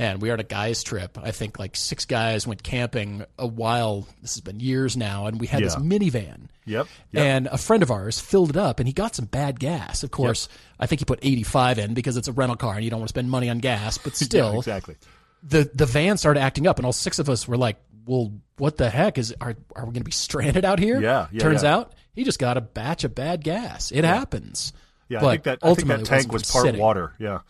man, we were on a guys trip. I think like six guys went camping a while. This has been years now, and we had this minivan. Yep. yep. And a friend of ours filled it up, and he got some bad gas. Of course, I think he put 85 in because it's a rental car, and you don't want to spend money on gas. But still, yeah, exactly. the the van started acting up, and all six of us were like, "Well, what the heck is? Are are we going to be stranded out here?" Yeah, yeah, Turns yeah. out he just got a batch of bad gas. It happens. Yeah, but I think that I think ultimately that tank wasn't was part sitting. water. Yeah,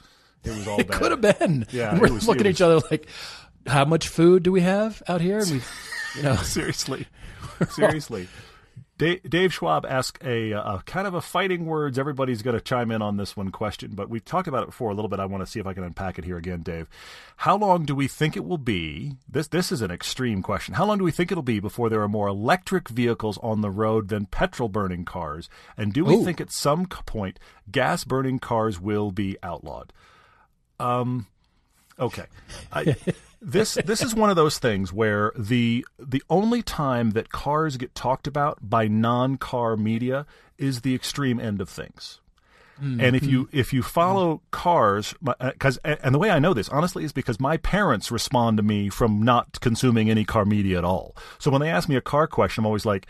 it was all It could have been. Yeah, And we're was- looking at each other like, "How much food do we have out here?" And we, you know, seriously, seriously. Dave, Dave Schwab asked a, a kind of a fighting words. Everybody's going to chime in on this one question, but we've talked about it before a little bit. I want to see if I can unpack it here again, Dave. How long do we think it will be? This this is an extreme question. How long do we think it'll be before there are more electric vehicles on the road than petrol burning cars? And do we Ooh. think at some point gas burning cars will be outlawed? Um, Okay. I, this this is one of those things where the the only time that cars get talked about by non-car media is the extreme end of things. And if you if you follow cars, because and the way I know this honestly is because my parents respond to me from not consuming any car media at all. So when they ask me a car question, I'm always like,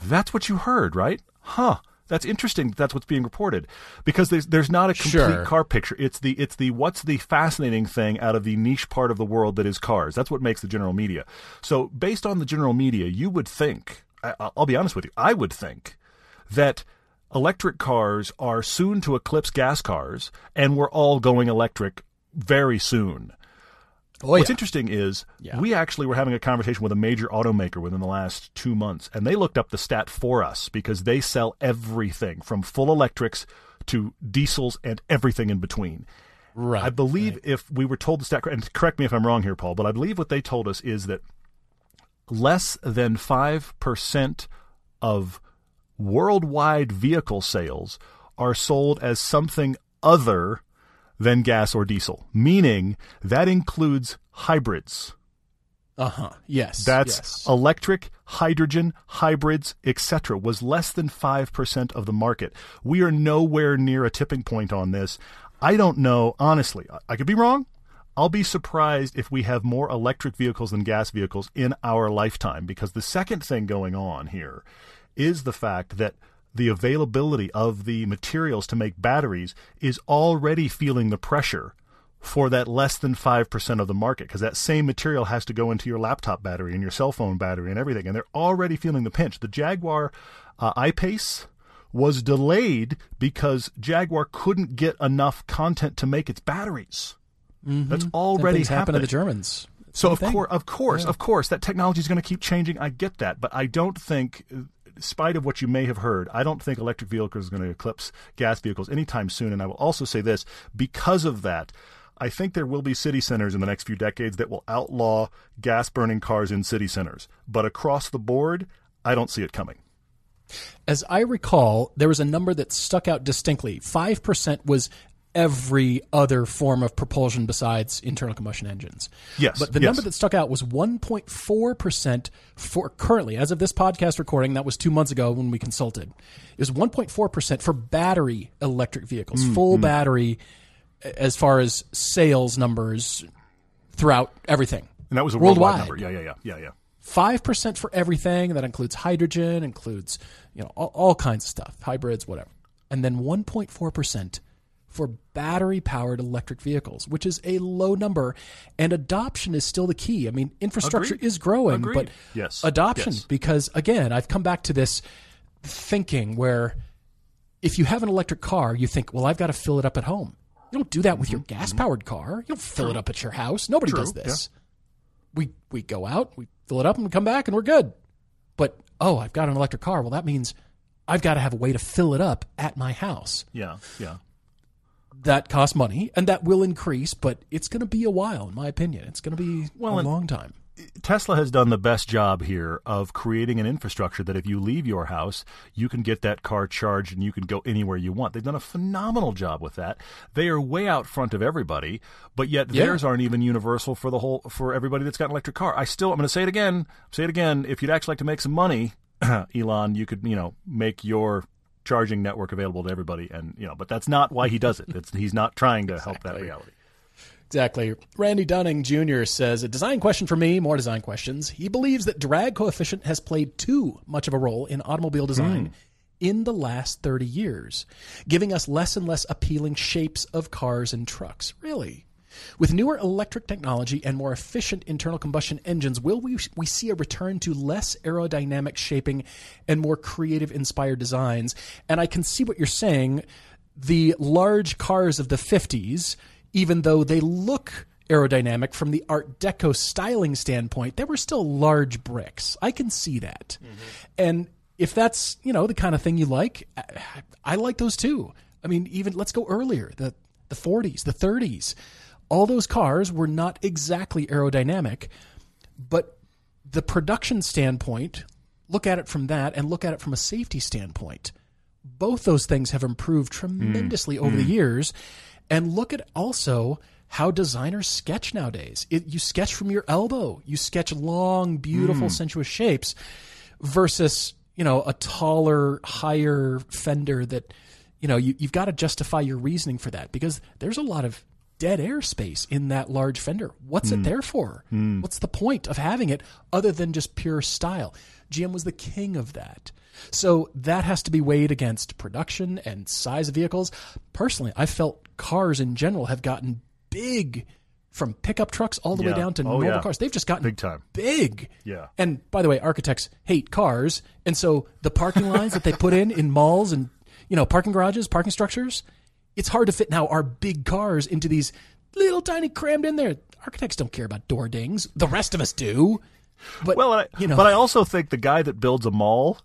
"That's what you heard, right? Huh? That's interesting. That's what's being reported." Because there's there's not a complete Sure. car picture. It's the it's the what's the fascinating thing out of the niche part of the world that is cars. That's what makes the general media. So based on the general media, you would think. I, I'll be honest with you. I would think that electric cars are soon to eclipse gas cars, and we're all going electric very soon. Oh What's yeah. interesting is Yeah. we actually were having a conversation with a major automaker within the last two months, and they looked up the stat for us because they sell everything from full electrics to diesels and everything in between. right. I believe if we were told the stat, and correct me if I'm wrong here, Paul, but I believe what they told us is that less than 5% of worldwide vehicle sales are sold as something other than gas or diesel, meaning that includes hybrids. Uh huh. Yes. That's yes. electric, hydrogen, hybrids, etc. was less than 5% of the market. We are nowhere near a tipping point on this. I don't know, honestly. I- I could be wrong. I'll be surprised if we have more electric vehicles than gas vehicles in our lifetime because the second thing going on here is the fact that the availability of the materials to make batteries is already feeling the pressure for that less than 5% of the market because that same material has to go into your laptop battery and your cell phone battery and everything and they're already feeling the pinch. The jaguar uh, i-pace was delayed because jaguar couldn't get enough content to make its batteries. That's Same already things happen to the Germans. so Same of course, of course, of course, that technology is going to keep changing. I get that, but I don't think, in spite of what you may have heard, I don't think electric vehicles are going to eclipse gas vehicles anytime soon. And I will also say this: because of that, I think there will be city centers in the next few decades that will outlaw gas burning cars in city centers. But across the board, I don't see it coming. As I recall, there was a number that stuck out distinctly. 5% was every other form of propulsion besides internal combustion engines. Yes, But the yes. number that stuck out was 1.4% for currently, as of this podcast recording, that was two months ago when we consulted, it was 1.4% for battery electric vehicles, Mm, full battery as far as sales numbers throughout everything. And that was a worldwide, Worldwide. number. Yeah, yeah, yeah, yeah, yeah. Five percent for everything. That includes hydrogen, includes you know all, all kinds of stuff, hybrids, whatever. And then one point four percent for battery powered electric vehicles, which is a low number. And adoption is still the key. I mean, infrastructure Agreed. is growing, Agreed. but Yes. adoption Yes. because again, I've come back to this thinking where if you have an electric car, you think, well, I've got to fill it up at home. You don't do that with your gas powered car. You don't fill it up at your house. Nobody Mm-hmm. True, does this. We we go out, we fill it up, and we come back, and we're good. But oh, I've got an electric car. Well, that means I've got to have a way to fill it up at my house. Yeah, yeah. That costs money, and that will increase, but it's going to be a while, in my opinion. It's going to be Well, a long time. Tesla has done the best job here of creating an infrastructure that if you leave your house, you can get that car charged and you can go anywhere you want. They've done a phenomenal job with that. They are way out front of everybody, but yet Yeah. theirs aren't even universal for the whole for everybody that's got an electric car. I still I'm going to say it again. Say it again. If you'd actually like to make some money, Elon, you could, you know, make your charging network available to everybody and, you know, but that's not why he does it. It's, he's not trying to help that reality. Exactly. Randy Dunning Jr. says a design question for me, more design questions. He believes that drag coefficient has played too much of a role in automobile design hmm. in the last 30 years, giving us less and less appealing shapes of cars and trucks. Really? With newer electric technology and more efficient internal combustion engines, will we, we see a return to less aerodynamic shaping and more creative inspired designs? And I can see what you're saying. The large cars of the 50s, even though they look aerodynamic from the Art Deco styling standpoint, they were still large bricks. I can see that. Mm-hmm. And if that's, you know, the kind of thing you like, I, I like those too. I mean, even let's go earlier, the the 40s, the 30s. All those cars were not exactly aerodynamic, but the production standpoint, look at it from that and look at it from a safety standpoint. Both those things have improved tremendously mm. over the mm. years. And look at also how designers sketch nowadays. It, you sketch from your elbow, you sketch long, beautiful, mm. sensuous shapes versus, you know, a taller, higher fender that, you know, you, you've got to justify your reasoning for that because there's a lot of dead air space in that large fender. What's it hmm. there for? Hmm. What's the point of having it other than just pure style? GM was the king of that. So that has to be weighed against production and size of vehicles. Personally, I felt cars in general have gotten big from pickup trucks all the way down to Oh, normal yeah. cars. They've just gotten Big time. big. Yeah. And by the way, architects hate cars, and so the parking lines that they put in in malls and you know parking garages, parking structures, it's hard to fit now our big cars into these little tiny crammed in there. Architects don't care about door dings. The rest of us do. But Well, I, you know, but I also think the guy that builds a mall,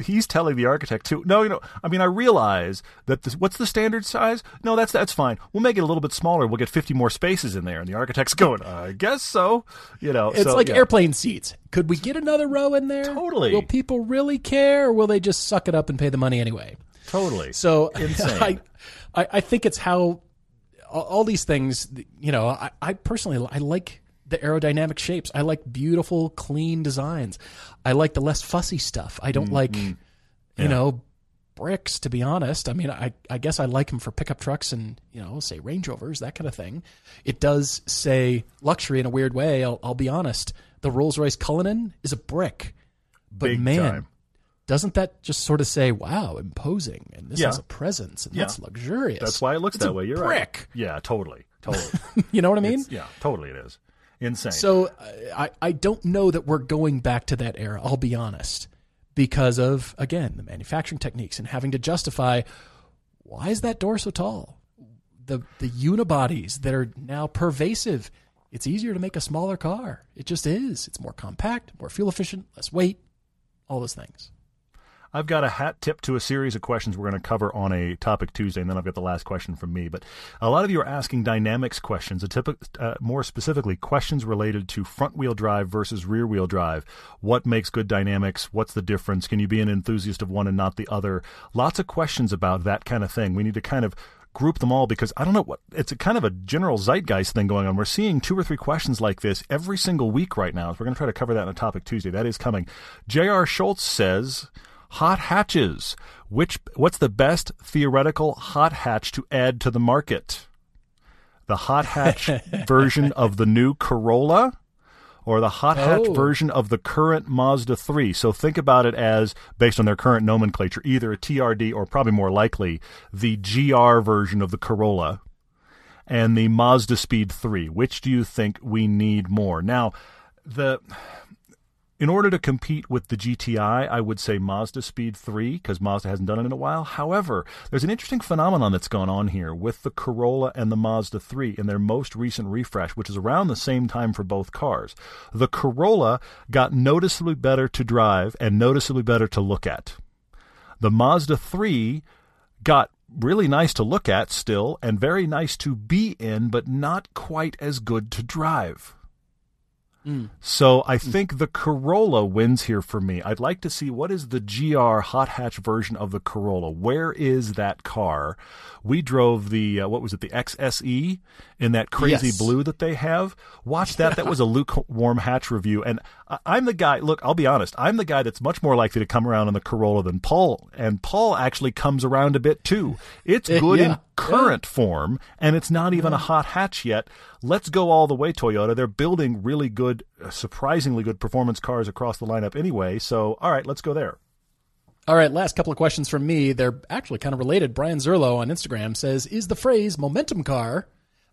he's telling the architect to No, you know, I mean, I realize that this, what's the standard size? No, that's that's fine. We'll make it a little bit smaller. We'll get fifty more spaces in there. And the architect's going, I guess so. You know, it's so, like yeah. airplane seats. Could we get another row in there? Totally. Will people really care, or will they just suck it up and pay the money anyway? Totally. So Insane. I, I, I think it's how all, all these things. You know, I, I personally I like the aerodynamic shapes. I like beautiful, clean designs. I like the less fussy stuff. I don't mm-hmm. like, you know, bricks. To be honest, I mean, I I guess I like them for pickup trucks and you know, say Range Rovers, that kind of thing. It does say luxury in a weird way. I'll, I'll be honest. The Rolls Royce Cullinan is a brick, but Big man. time. Doesn't that just sort of say, "Wow, imposing," and this Yeah. has a presence, and Yeah. that's luxurious? That's why it looks It's that way. You're brick. right. Yeah, totally, totally. You know what I mean? yeah, totally. It is insane. So I I don't know that we're going back to that era. I'll be honest, because of again the manufacturing techniques and having to justify why is that door so tall? The the unibodies that are now pervasive. It's easier to make a smaller car. It just is. It's more compact, more fuel efficient, less weight, all those things. I've got a hat tip to a series of questions we're going to cover on a topic Tuesday, and then I've got the last question from me. But a lot of you are asking dynamics questions, uh, more specifically, questions related to front wheel drive versus rear wheel drive. What makes good dynamics? What's the difference? Can you be an enthusiast of one and not the other? Lots of questions about that kind of thing. We need to kind of group them all because I don't know what it's a kind of a general zeitgeist thing going on. We're seeing two or three questions like this every single week right now. We're going to try to cover that in a topic Tuesday. That is coming. J.R. Schultz says hot hatches. Which what's the best theoretical hot hatch to add to the market? The hot hatch version of the new Corolla or the hot hatch Oh. version of the current Mazda 3. So think about it as based on their current nomenclature, either a TRD or probably more likely the GR version of the Corolla and the Mazda Speed 3. Which do you think we need more? Now, the in order to compete with the GTI, I would say Mazda Speed 3 because Mazda hasn't done it in a while. However, there's an interesting phenomenon that's gone on here with the Corolla and the Mazda 3 in their most recent refresh, which is around the same time for both cars. The Corolla got noticeably better to drive and noticeably better to look at. The Mazda 3 got really nice to look at still and very nice to be in, but not quite as good to drive. So I think the Corolla wins here for me. I'd like to see what is the GR hot hatch version of the Corolla. Where is that car? We drove the uh, what was it, the XSE in that crazy Yes. blue that they have. Watch that. That was a lukewarm hatch review, and I- I'm the guy. Look, I'll be honest. I'm the guy that's much more likely to come around on the Corolla than Paul, and Paul actually comes around a bit too. It's Eh, good in yeah. current form, and it's not even a hot hatch yet. Let's go all the way, Toyota. They're building really good, uh, surprisingly good performance cars across the lineup anyway. So, all right, let's go there. All right, last couple of questions from me. They're actually kind of related. Brian Zerlo on Instagram says, "Is the phrase momentum car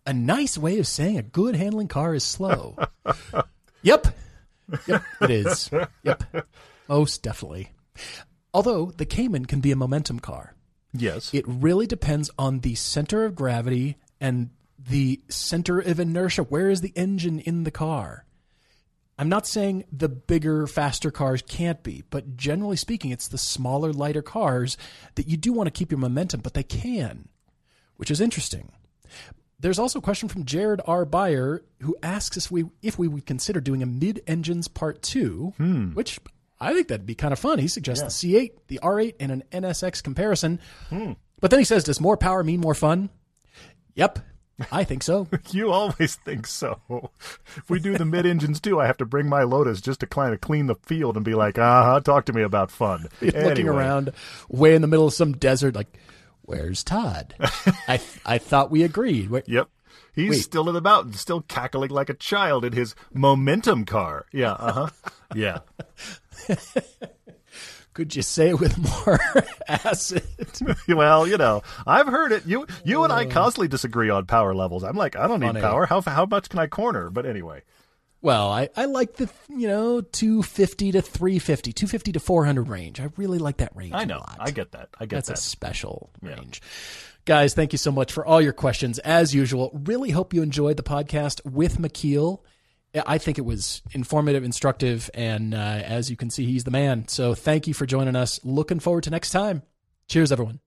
a nice way of saying a good handling car is slow?" yep. Yep, it is. Yep. Most definitely. Although the Cayman can be a momentum car. Yes. It really depends on the center of gravity and the center of inertia. Where is the engine in the car? I'm not saying the bigger, faster cars can't be, but generally speaking, it's the smaller, lighter cars that you do want to keep your momentum, but they can, which is interesting. There's also a question from Jared R. Beyer who asks if we if we would consider doing a mid engines part two, which I think that'd be kind of fun. He suggests the C8, the R8, and an NSX comparison. But then he says, "Does more power mean more fun?" Yep, I think so. you always think so. If we do the mid engines too, I have to bring my Lotus just to kind of clean the field and be like, uh huh, talk to me about fun. looking Anyway. around way in the middle of some desert like where's todd i i thought we agreed Where- Yep. He's Wait. still in the mountains, still cackling like a child in his momentum car. Yeah, uh huh. yeah. could you say it with more acid well, you know, I've heard it. You you and I constantly disagree on power levels. I'm like, I don't need Funny. power. How how much can I corner? But anyway, well i i like the you know 250 to 350 250 to 400 range i really like that range I know. I get that. I get That's a that. special range. Guys, thank you so much for all your questions. As usual, really hope you enjoyed the podcast with McKeel. I think it was informative, instructive, and uh, as you can see, he's the man. So thank you for joining us. Looking forward to next time. Cheers, everyone.